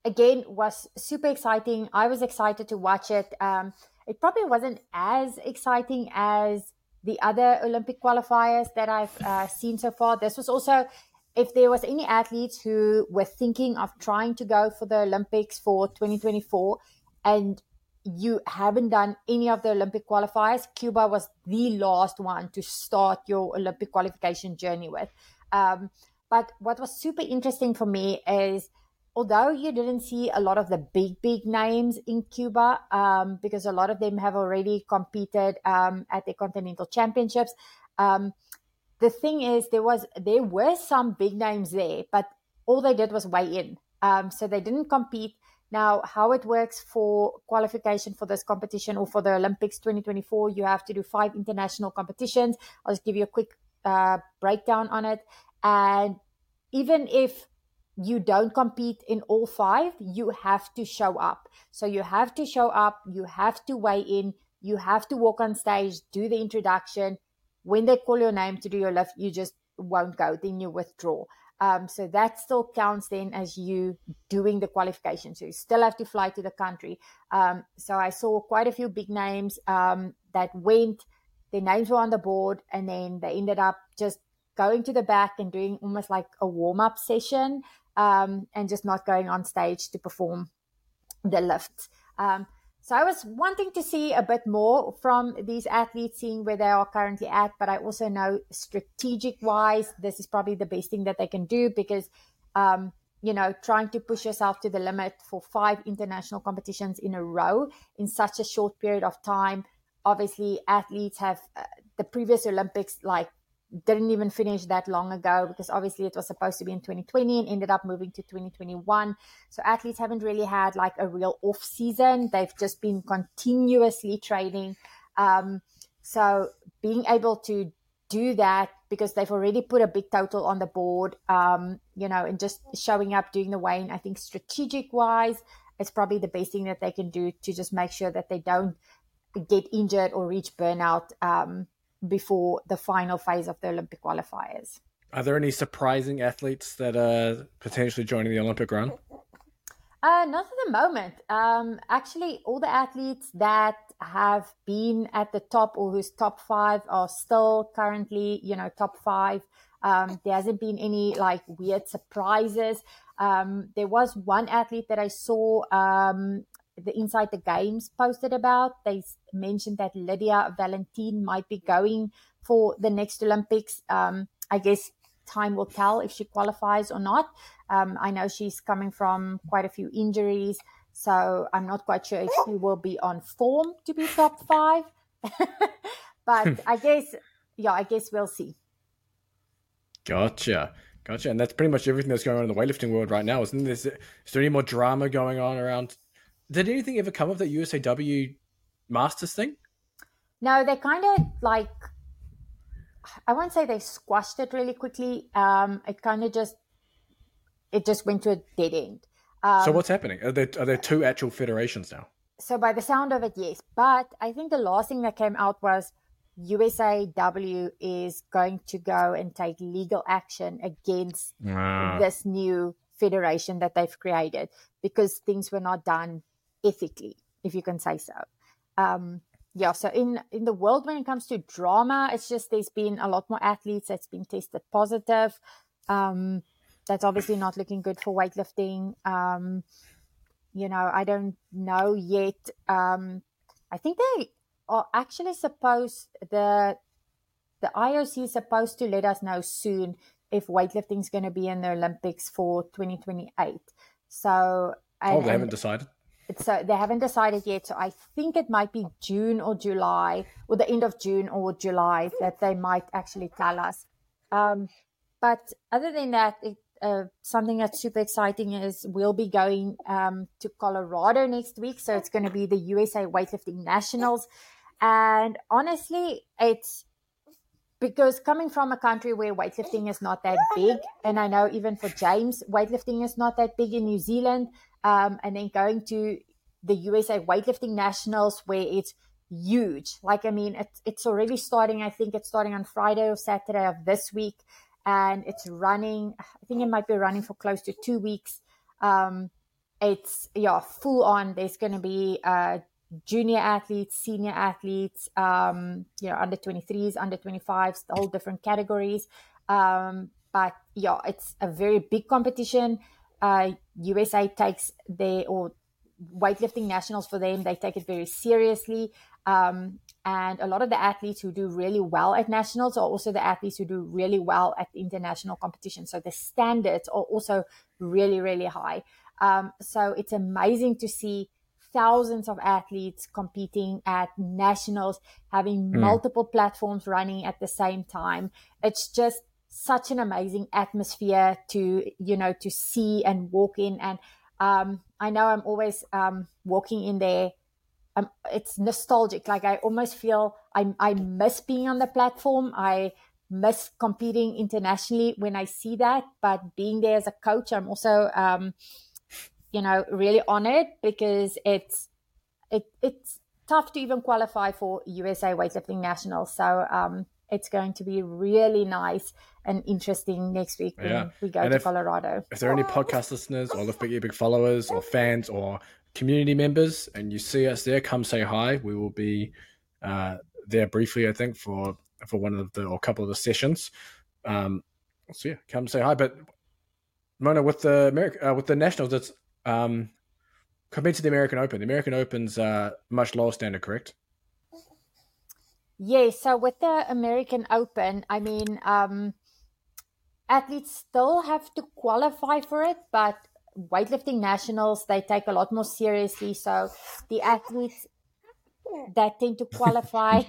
again was super exciting. I was excited to watch it. Um, it probably wasn't as exciting as the other Olympic qualifiers that I've uh, seen so far. This was also, if there was any athletes who were thinking of trying to go for the Olympics for 2024 and you haven't done any of the Olympic qualifiers, Cuba was the last one to start your Olympic qualification journey with. Um, but what was super interesting for me is although you didn't see a lot of the big, big names in Cuba, um, because a lot of them have already competed um, at the Continental Championships, um, the thing is there was there were some big names there, but all they did was weigh in. Um, so they didn't compete. Now, how it works for qualification for this competition or for the Olympics 2024, you have to do five international competitions. I'll just give you a quick uh, breakdown on it. And even if you don't compete in all five, you have to show up. So you have to show up, you have to weigh in, you have to walk on stage, do the introduction. When they call your name to do your lift, you just won't go, then you withdraw. Um, so that still counts then as you doing the qualification. So you still have to fly to the country. Um, so I saw quite a few big names um, that went, their names were on the board, and then they ended up just going to the back and doing almost like a warm up session um, and just not going on stage to perform the lifts. Um, so I was wanting to see a bit more from these athletes, seeing where they are currently at. But I also know strategic wise, this is probably the best thing that they can do because, um, you know, trying to push yourself to the limit for five international competitions in a row in such a short period of time. Obviously, athletes have uh, the previous Olympics, like didn't even finish that long ago because obviously it was supposed to be in 2020 and ended up moving to 2021. So athletes haven't really had like a real off season. They've just been continuously training. Um, so being able to do that because they've already put a big total on the board, um, you know, and just showing up, doing the weigh I think strategic wise, it's probably the best thing that they can do to just make sure that they don't get injured or reach burnout um, before the final phase of the Olympic qualifiers. Are there any surprising athletes that are potentially joining the Olympic run? Uh, not at the moment. Um, actually, all the athletes that have been at the top or whose top five are still currently, you know, top five. Um, there hasn't been any like weird surprises. Um, there was one athlete that I saw um, the Inside the Games posted about. They mentioned that Lydia Valentin might be going for the next Olympics. Um, I guess time will tell if she qualifies or not. Um, I know she's coming from quite a few injuries, so I'm not quite sure if she will be on form to be top five. but I guess, yeah, I guess we'll see. Gotcha. Gotcha. And that's pretty much everything that's going on in the weightlifting world right now, isn't there? Is there any more drama going on around did anything ever come of that USAW Masters thing? No, they kind of like I won't say they squashed it really quickly. Um, it kind of just it just went to a dead end. Um, so what's happening? Are there are there two actual federations now? So by the sound of it, yes. But I think the last thing that came out was USAW is going to go and take legal action against ah. this new federation that they've created because things were not done ethically, if you can say so. Um, yeah, so in in the world when it comes to drama, it's just there's been a lot more athletes that's been tested positive. Um, that's obviously not looking good for weightlifting. Um, you know, I don't know yet. Um, I think they are actually supposed the the IOC is supposed to let us know soon if weightlifting is going to be in the Olympics for 2028. So, and, oh, they haven't decided so they haven't decided yet. So I think it might be June or July, or the end of June or July that they might actually tell us. Um, but other than that, it, uh, something that's super exciting is we'll be going um, to Colorado next week. So it's going to be the USA Weightlifting Nationals. And honestly, it's because coming from a country where weightlifting is not that big, and I know even for James, weightlifting is not that big in New Zealand um, and then going to the USA weightlifting nationals where it's huge. Like, I mean, it's, it's already starting. I think it's starting on Friday or Saturday of this week, and it's running. I think it might be running for close to two weeks. Um, it's yeah, full on. There's going to be uh, junior athletes, senior athletes, um, you know, under 23s, under 25s, all different categories. Um, but yeah, it's a very big competition uh, USA takes their or weightlifting nationals for them, they take it very seriously. Um, and a lot of the athletes who do really well at nationals are also the athletes who do really well at international competition. So the standards are also really, really high. Um, so it's amazing to see thousands of athletes competing at nationals, having mm. multiple platforms running at the same time. It's just such an amazing atmosphere to you know to see and walk in. And um, i know i'm always um, walking in there. Um, it's nostalgic. Like i almost feel I, I miss being on the platform. I miss competing internationally when i see that. But being there as a coach i'm also um, you know really honored because it's it, it's tough to even qualify for usa weightlifting nationals. So um, it's going to be really nice and interesting next week when yeah. we go and to if, Colorado. If there are any podcast listeners or Lift Big Big followers or fans or community members and you see us there, come say hi. We will be uh, there briefly, I think, for for one of the or a couple of the sessions. Um, so yeah, come say hi. But Mona, with the America, uh, with the Nationals, it's um, compared to the American Open. The American Open's uh, much lower standard, correct? Yes. So with the American Open, I mean, um, athletes still have to qualify for it, but weightlifting nationals they take a lot more seriously. So the athletes that tend to qualify,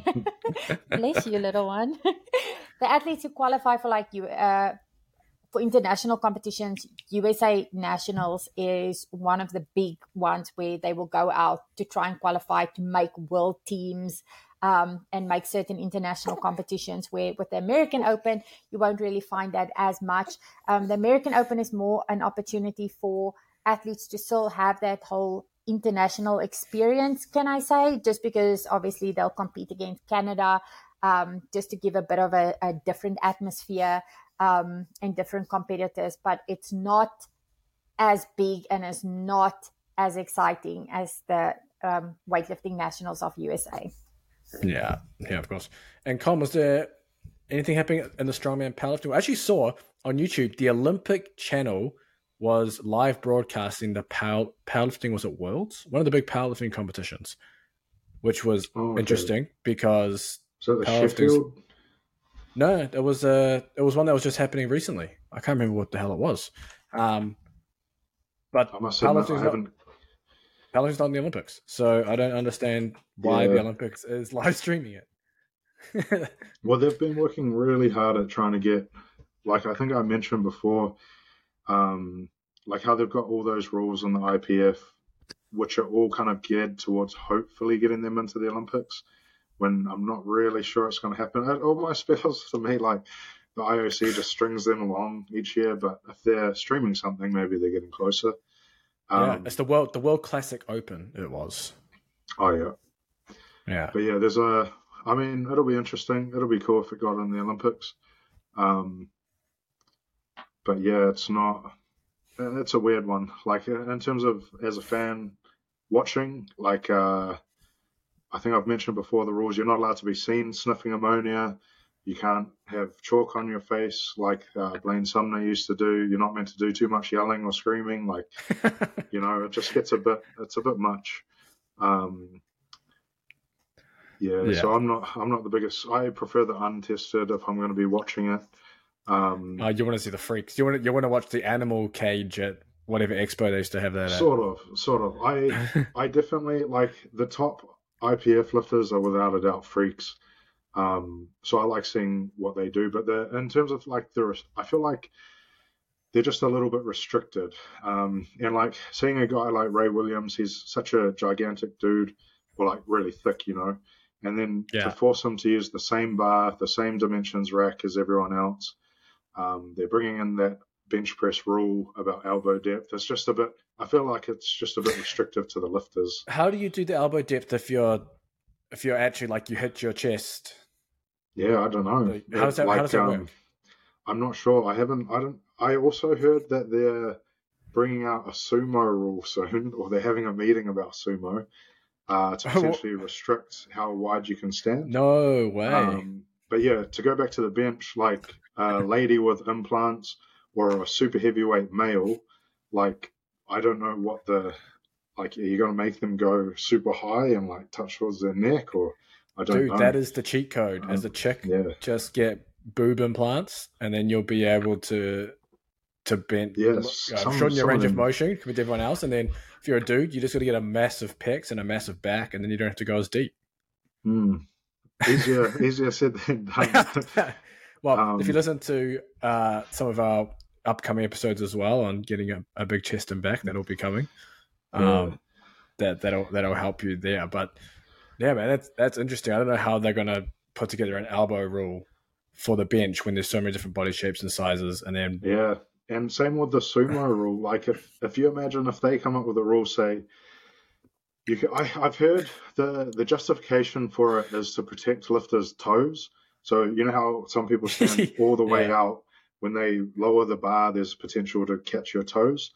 bless you, little one. the athletes who qualify for like you uh, for international competitions, USA Nationals is one of the big ones where they will go out to try and qualify to make world teams um, and make certain international competitions. Where with the American Open, you won't really find that as much. Um, the American Open is more an opportunity for athletes to still have that whole international experience, can I say? Just because obviously they'll compete against Canada, um, just to give a bit of a, a different atmosphere um, and different competitors, but it's not as big and is not as exciting as the um, weightlifting nationals of USA. Yeah, yeah, of course. And Colm, was there anything happening in the strongman powerlifting? I actually saw on YouTube the Olympic channel was live broadcasting the power, powerlifting was at Worlds, one of the big powerlifting competitions, which was oh, okay. interesting because so the Sheffield no, it was uh it was one that was just happening recently. I can't remember what the hell it was. Um, but I must admit, I haven't. Not, not in the Olympics, so I don't understand why yeah. the Olympics is live streaming it. well, they've been working really hard at trying to get, like I think I mentioned before, um, like how they've got all those rules on the IPF, which are all kind of geared towards hopefully getting them into the Olympics when I'm not really sure it's going to happen. It almost feels to me like the IOC just strings them along each year, but if they're streaming something, maybe they're getting closer. Um, yeah, it's the world the World Classic Open. It was. Oh yeah, yeah. But yeah, there's a. I mean, it'll be interesting. It'll be cool if it got in the Olympics. Um, but yeah, it's not. It's a weird one. Like in terms of as a fan watching, like uh, I think I've mentioned before the rules. You're not allowed to be seen sniffing ammonia. You can't have chalk on your face like uh, Blaine Sumner used to do. You're not meant to do too much yelling or screaming. Like, you know, it just gets a bit. It's a bit much. Um, yeah, yeah, So I'm not. I'm not the biggest. I prefer the untested if I'm going to be watching it. Um, uh, you want to see the freaks. You want to. You want to watch the animal cage at whatever expo they used to have that. Sort of. Sort of. I. I definitely like the top IPF lifters are without a doubt freaks. Um, so I like seeing what they do, but in terms of like the, I feel like they're just a little bit restricted. Um, and like seeing a guy like Ray Williams, he's such a gigantic dude, or like really thick, you know, and then yeah. to force him to use the same bar, the same dimensions rack as everyone else. Um, they're bringing in that bench press rule about elbow depth. It's just a bit. I feel like it's just a bit restrictive to the lifters. How do you do the elbow depth if you're if you're actually like you hit your chest? Yeah, I don't know. How does that, like, how does that um, work? I'm not sure. I haven't. I don't. I also heard that they're bringing out a sumo rule soon, or they're having a meeting about sumo uh, to potentially restrict how wide you can stand. No way. Um, but yeah, to go back to the bench, like a lady with implants or a super heavyweight male, like I don't know what the like. Are you going to make them go super high and like touch towards their neck, or Dude, know. that is the cheat code. Um, As a chick, yeah. just get boob implants, and then you'll be able to to bend, yes, uh, some, shorten your range of, of motion with everyone else. And then if you're a dude, you just got to get a massive pecs and a massive back, and then you don't have to go as deep. Hmm. Easier, easier said than done. well, um, if you um, listen to uh, some of our upcoming episodes as well on getting a, a big chest and back that'll be coming. Um, that that'll that'll help you there. But yeah, man, that's that's interesting. I don't know how they're gonna put together an elbow rule for the bench when there's so many different body shapes and sizes, and then yeah, and same with the sumo rule. Like if if you imagine if they come up with a rule, say you can, I, have heard the the justification for it is to protect lifters' toes. So you know how some people stand all the way yeah. out when they lower the bar, there's potential to catch your toes.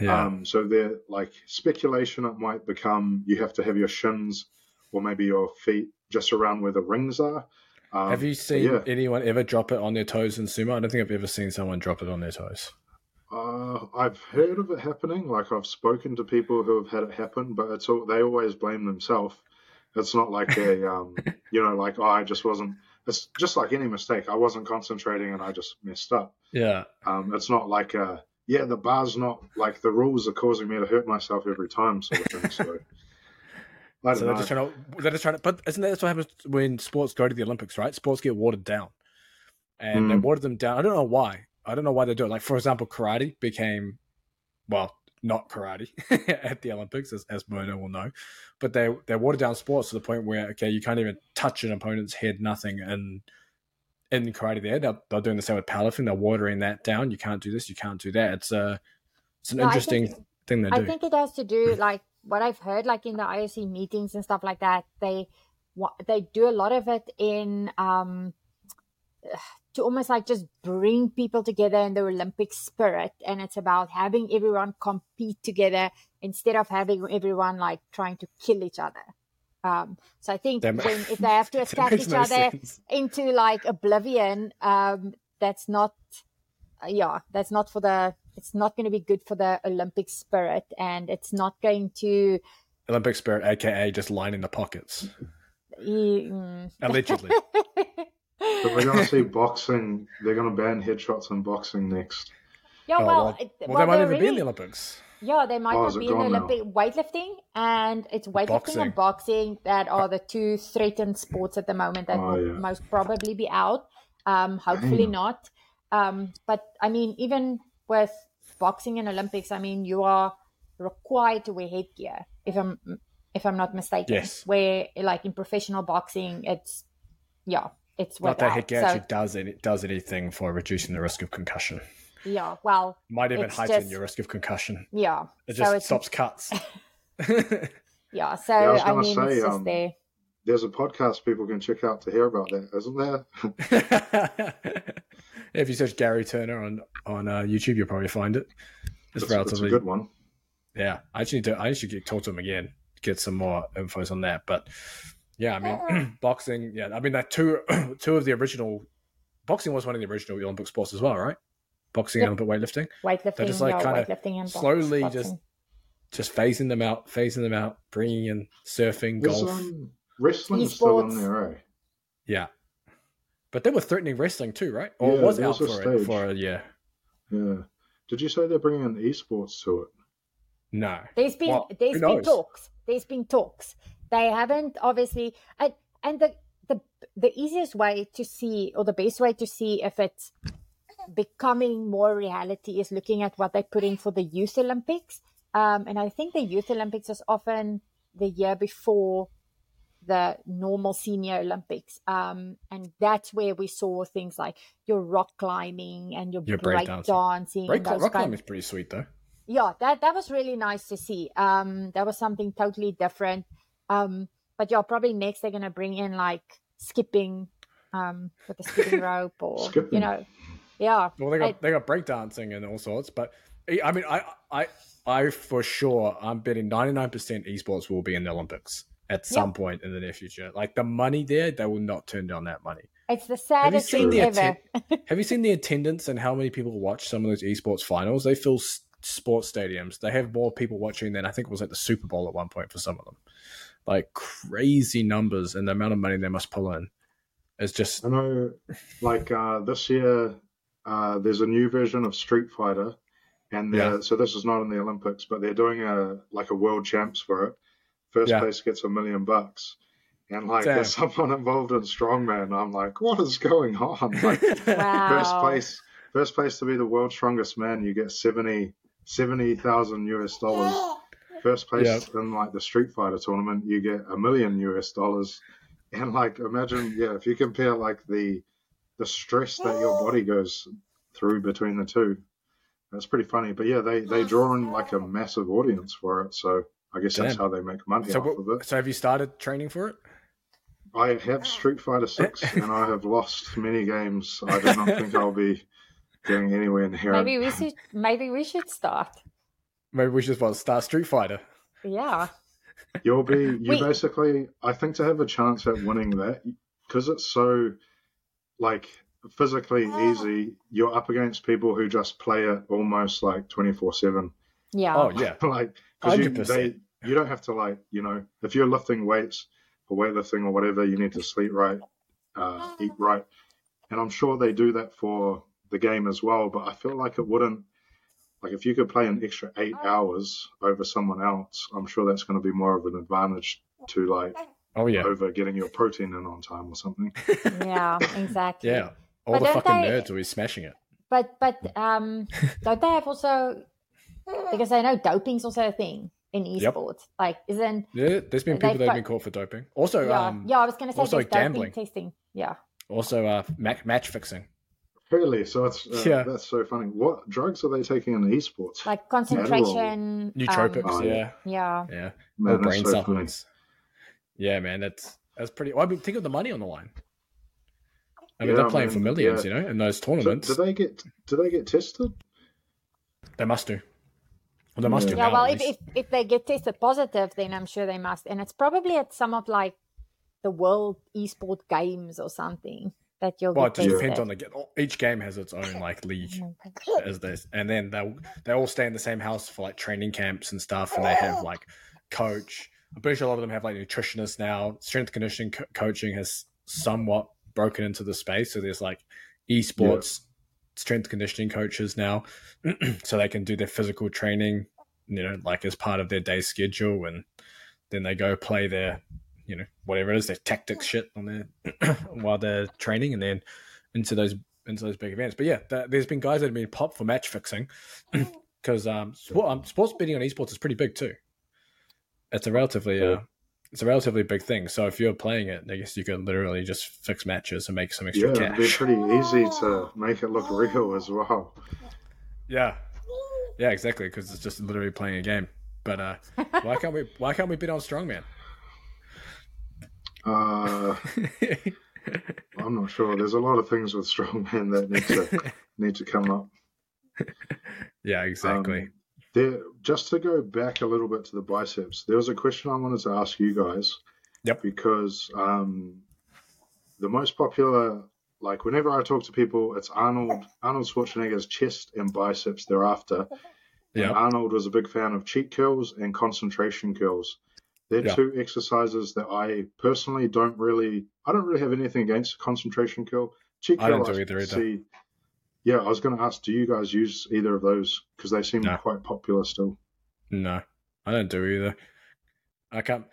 Yeah. Um, so they're like speculation. It might become you have to have your shins or maybe your feet just around where the rings are. Um, have you seen yeah. anyone ever drop it on their toes in sumo? I don't think I've ever seen someone drop it on their toes. Uh, I've heard of it happening. Like I've spoken to people who have had it happen, but it's all they always blame themselves. It's not like a, um, you know, like oh, I just wasn't. It's just like any mistake. I wasn't concentrating and I just messed up. Yeah. Um, it's not like a, yeah, the bar's not like the rules are causing me to hurt myself every time sort of thing. So. I don't So they're just trying to, they're just trying to, but isn't that that's what happens when sports go to the Olympics, right? Sports get watered down, and they Mm. watered them down. I don't know why. I don't know why they do it. Like for example, karate became, well, not karate at the Olympics, as, as Mona will know, but they they watered down sports to the point where okay, you can't even touch an opponent's head, nothing, and in karate there, they're, they're doing the same with powerlifting. They're watering that down. You can't do this. You can't do that. It's a it's an No, interesting think- thing they I do. I think it has to do like what I've heard, like in the IOC meetings and stuff like that. They they do a lot of it in um to almost like just bring people together in the Olympic spirit, and it's about having everyone compete together instead of having everyone like trying to kill each other. Um, so I think when if they have to attack each no other sense. into like oblivion, um, that's not, yeah, that's not for the. It's not going to be good for the Olympic spirit, and it's not going to. Olympic spirit, aka just lining the pockets, Mm, allegedly. But we're going to see boxing. They're going to ban headshots in boxing next. yeah, Oh, well, well, it- well, well, they might they're even be in the Olympics. Yeah, they might Oh, not be in the gone now? Olympic weightlifting, and it's weightlifting Boxing. and boxing that are the two threatened sports at the moment that Oh, will yeah. most probably be out. Um, hopefully Damn. not. Um, but I mean, even with boxing and Olympics, I mean, you are required to wear headgear. If I'm if I'm not mistaken, Yes. Where like in professional boxing, it's yeah, it's Not that headgear So actually does any, does anything for reducing the risk of concussion. yeah, well, Might even heighten just- your risk of concussion. yeah. It so just it's stops cuts. yeah. So I was I mean, say, it's just um, there. There's a podcast people can check out to hear about that, isn't there? if you search Gary Turner on on uh, YouTube, you'll probably find it. It's It's, it's a relatively good one. yeah. I just need to I should get talk to him again, get some more infos on that. But yeah, I mean boxing. Yeah, I mean that two two of the original boxing was one of the original Olympic sports as well, right? Boxing Yep. and Olympic weightlifting. weightlifting, just, like, yeah, kinda and box- slowly boxing. just Just phasing them out, phasing them out, bringing in surfing, There's, golf. um, wrestling's still in there, eh? Yeah. But they were threatening wrestling too, right? Or Yeah, was out was a for it stage. for a year. Yeah. Did you say they're bringing in esports to it? No. There's been Well, there's who been knows? talks. There's been talks. They haven't obviously and and the the the easiest way to see or the best way to see if it's becoming more reality is looking at what they put in for the youth Olympics. Um, and I think the youth Olympics is often the year before the normal senior Olympics. Um, and that's where we saw things like your rock climbing and your, Your break breakdancing. dancing. Break, and those rock kind- climbing is pretty sweet though. yeah that that was really nice to see um that was something totally different um but yeah probably next they're gonna bring in like skipping um with the skipping rope or you know yeah Well, they got I- they got breakdancing and all sorts, but I mean, I I I for sure I'm betting 99 percent esports will be in the Olympics at some point in the near future. Like the money there, they will not turn down that money. it's the Have you saddest seen thing the ever atten- Have you seen the attendance and how many people watch some of those esports finals? They fill s- sports stadiums. They have more people watching than I think it was at the Super Bowl at one point for some of them. Like crazy numbers and the amount of money they must pull in. It's just I know, like uh, this year, uh, there's a new version of Street Fighter, and Yeah. so this is not in the Olympics, but they're doing a like a world champs for it. First Yeah. place gets a million bucks, and like Damn. there's someone involved in strongman. I'm like, what is going on? Like, wow first place, first place to be the world's strongest man, you get 70 70,000 US dollars. First place Yeah. in like the Street Fighter tournament, you get a million US dollars. And like, imagine, yeah, if you compare like the the stress that your body goes through between the two, that's pretty funny. But yeah, they they draw in like a massive audience for it, so I guess that's how they make money so. off of it. So have you started training for it? I have Street Fighter Six, and I have lost many games. I do not think I'll be getting anywhere near maybe we should maybe we should start Maybe we should well, start Street Fighter. yeah You'll be you Wait. basically. I think to have a chance at winning that because it's so like physically ah. easy. You're up against people who just play it almost like twenty four seven. Yeah. Oh yeah, like because you, 100%. they you don't have to like you know if you're lifting weights or weightlifting or whatever, you need to sleep right, uh, eat right, and I'm sure they do that for the game as well. But I feel like it wouldn't. Like if you could play an extra eight hours over someone else, I'm sure that's going to be more of an advantage to like oh yeah, over getting your protein in on time or something. Yeah, exactly. yeah. All But the fucking they- nerds will be smashing it. But but um, don't they have also because I know doping's also a thing in Yep. esports. Like, isn't Yeah, there's been people that have been caught for doping. Also, yeah um, yeah? I was gonna say also there's doping gambling. testing. Yeah. also uh, ma- match fixing. Really? So it's uh, Yeah. that's so funny. What drugs are they taking in esports? like concentration, Nootropics, um, Oh, yeah, yeah, yeah, Man, or brain so funny. supplements. Yeah, man, that's that's pretty. Well, I mean, think of the money on the line. I mean, Yeah, they're playing for millions, yeah. you know, in those So tournaments. do they get do they get tested? They must do. Well, they must do yeah. now. Well, if, if if they get tested positive, then I'm sure they must, and it's probably at some of like the world esport games or something that you'll well, it get just depends on the ga- oh, each game has its own like league oh as this, and then they they all stay in the same house for like training camps and stuff, and they have like coach. I'm pretty sure a lot of them have like nutritionists now. Strength conditioning co- coaching has somewhat broken into the space, so there's like esports strength conditioning coaches now, so they can do their physical training, you know, like as part of their day schedule, and then they go play their, you know, whatever it is, their tactics shit on their while they're training, and then into those into those big events. But yeah, th- there's been guys that have been popped for match fixing because um, sport, um, sports betting on esports is pretty big too. It's a relatively uh, it's a relatively big thing. So if you're playing it, I guess you could literally just fix matches and make some extra Yeah, cash. pretty easy to make it look real as well. Yeah, yeah, exactly. Because it's just literally playing a game. But uh, why can't we? Why can't we bet on strongman? Uh, I'm not sure. There's a lot of things with strongman that need to need to come up. yeah, exactly. Um, there, just to go back a little bit to the biceps, there was a question I wanted to ask you guys. Yep. Because um, the most popular, like whenever I talk to people, it's Arnold Arnold Schwarzenegger's chest and biceps they're after. Yeah, Arnold was a big fan of cheat curls and concentration curls. They're Yeah. two exercises that I personally don't really. I don't really have anything against concentration curl. Cheat I don't do either, either. see. Yeah, I was going to ask, do you guys use either of those? Because they seem No. quite popular still. no, I don't do either. I can't.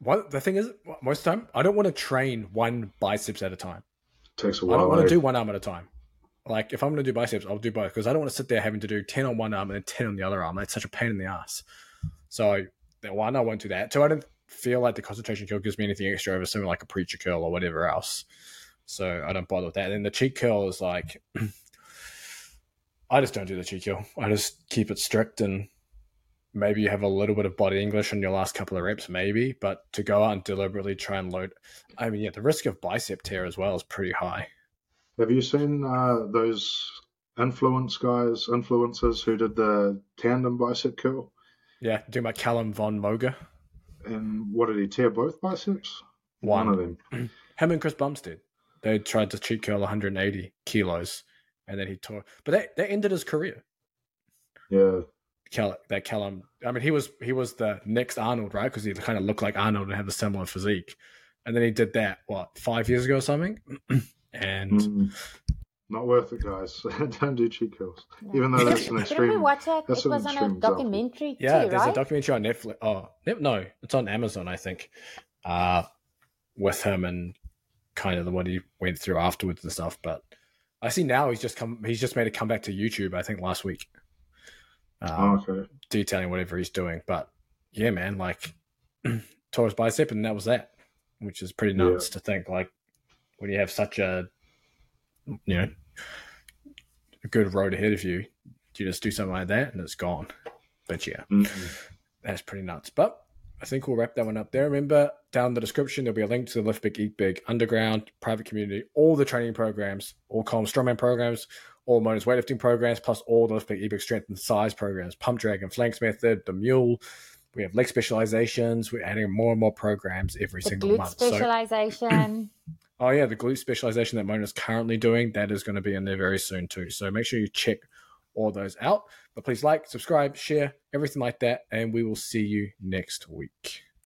What the thing is, most of the time, I don't want to train one biceps at a time. takes a while. I don't want eh? to do one arm at a time. Like if I'm going to do biceps, I'll do both because I don't want to sit there having to do ten on one arm and then ten on the other arm. That's such a pain in the ass. So that one, I won't do that. Two, I don't feel like the concentration curl gives me anything extra over something like a preacher curl or whatever else. So I don't bother with that. And then the cheat curl is like, I just don't do the cheat curl. I just keep it strict and maybe you have a little bit of body English on your last couple of reps, maybe. But to go out and deliberately try and load, I mean, yeah, the risk of bicep tear as well is pretty high. Have you seen uh, those influence guys, influencers who did the tandem bicep curl? Yeah, talking about Calum von Moger. And what did he tear both biceps? One. of them. Him and Chris Bumstead. They tried to cheat curl 180 kilos, and then he tore. But that that ended his career. Yeah. Cal, that Calum. I mean, he was he was the next Arnold, right? Because he kind of looked like Arnold and had the similar physique. And then he did that what five years ago or something. and Mm. Not worth it, guys. Don't do cheat curls. Yeah. Even though that's an extreme. Didn't we watch it? that's It an was on a extreme example. documentary yeah, too, there's right? a documentary on Netflix. Oh no, no, it's on Amazon, I think. Uh, with him and kind of the what he went through afterwards and stuff. But I see now he's just come. He's just made a comeback to YouTube. I think last week. Um, Oh, okay. detailing whatever he's doing. But yeah, man, like tore his bicep, and that was that, which is pretty Yeah. nuts to think. Like when you have such a, you know, a good road ahead of you, you just do something like that, and it's gone. But yeah, Mm-mm. that's pretty nuts. But I think we'll wrap that one up there. Remember, down in the description, there'll be a link to the Lift Big, Eat Big underground private community, all the training programs, all Colm strongman programs, all Mona's weightlifting programs, plus all the Lift Big, Eat Big strength and size programs, pump Dragon, Phalanx Method, the mule. We have leg specializations. We're adding more and more programs every the single month. So, specialization. Oh yeah, the glute specialization that Mona's currently doing, that is going to be in there very soon too. So make sure you check all those out. But please like, subscribe, share, everything like that, and we will see you next week.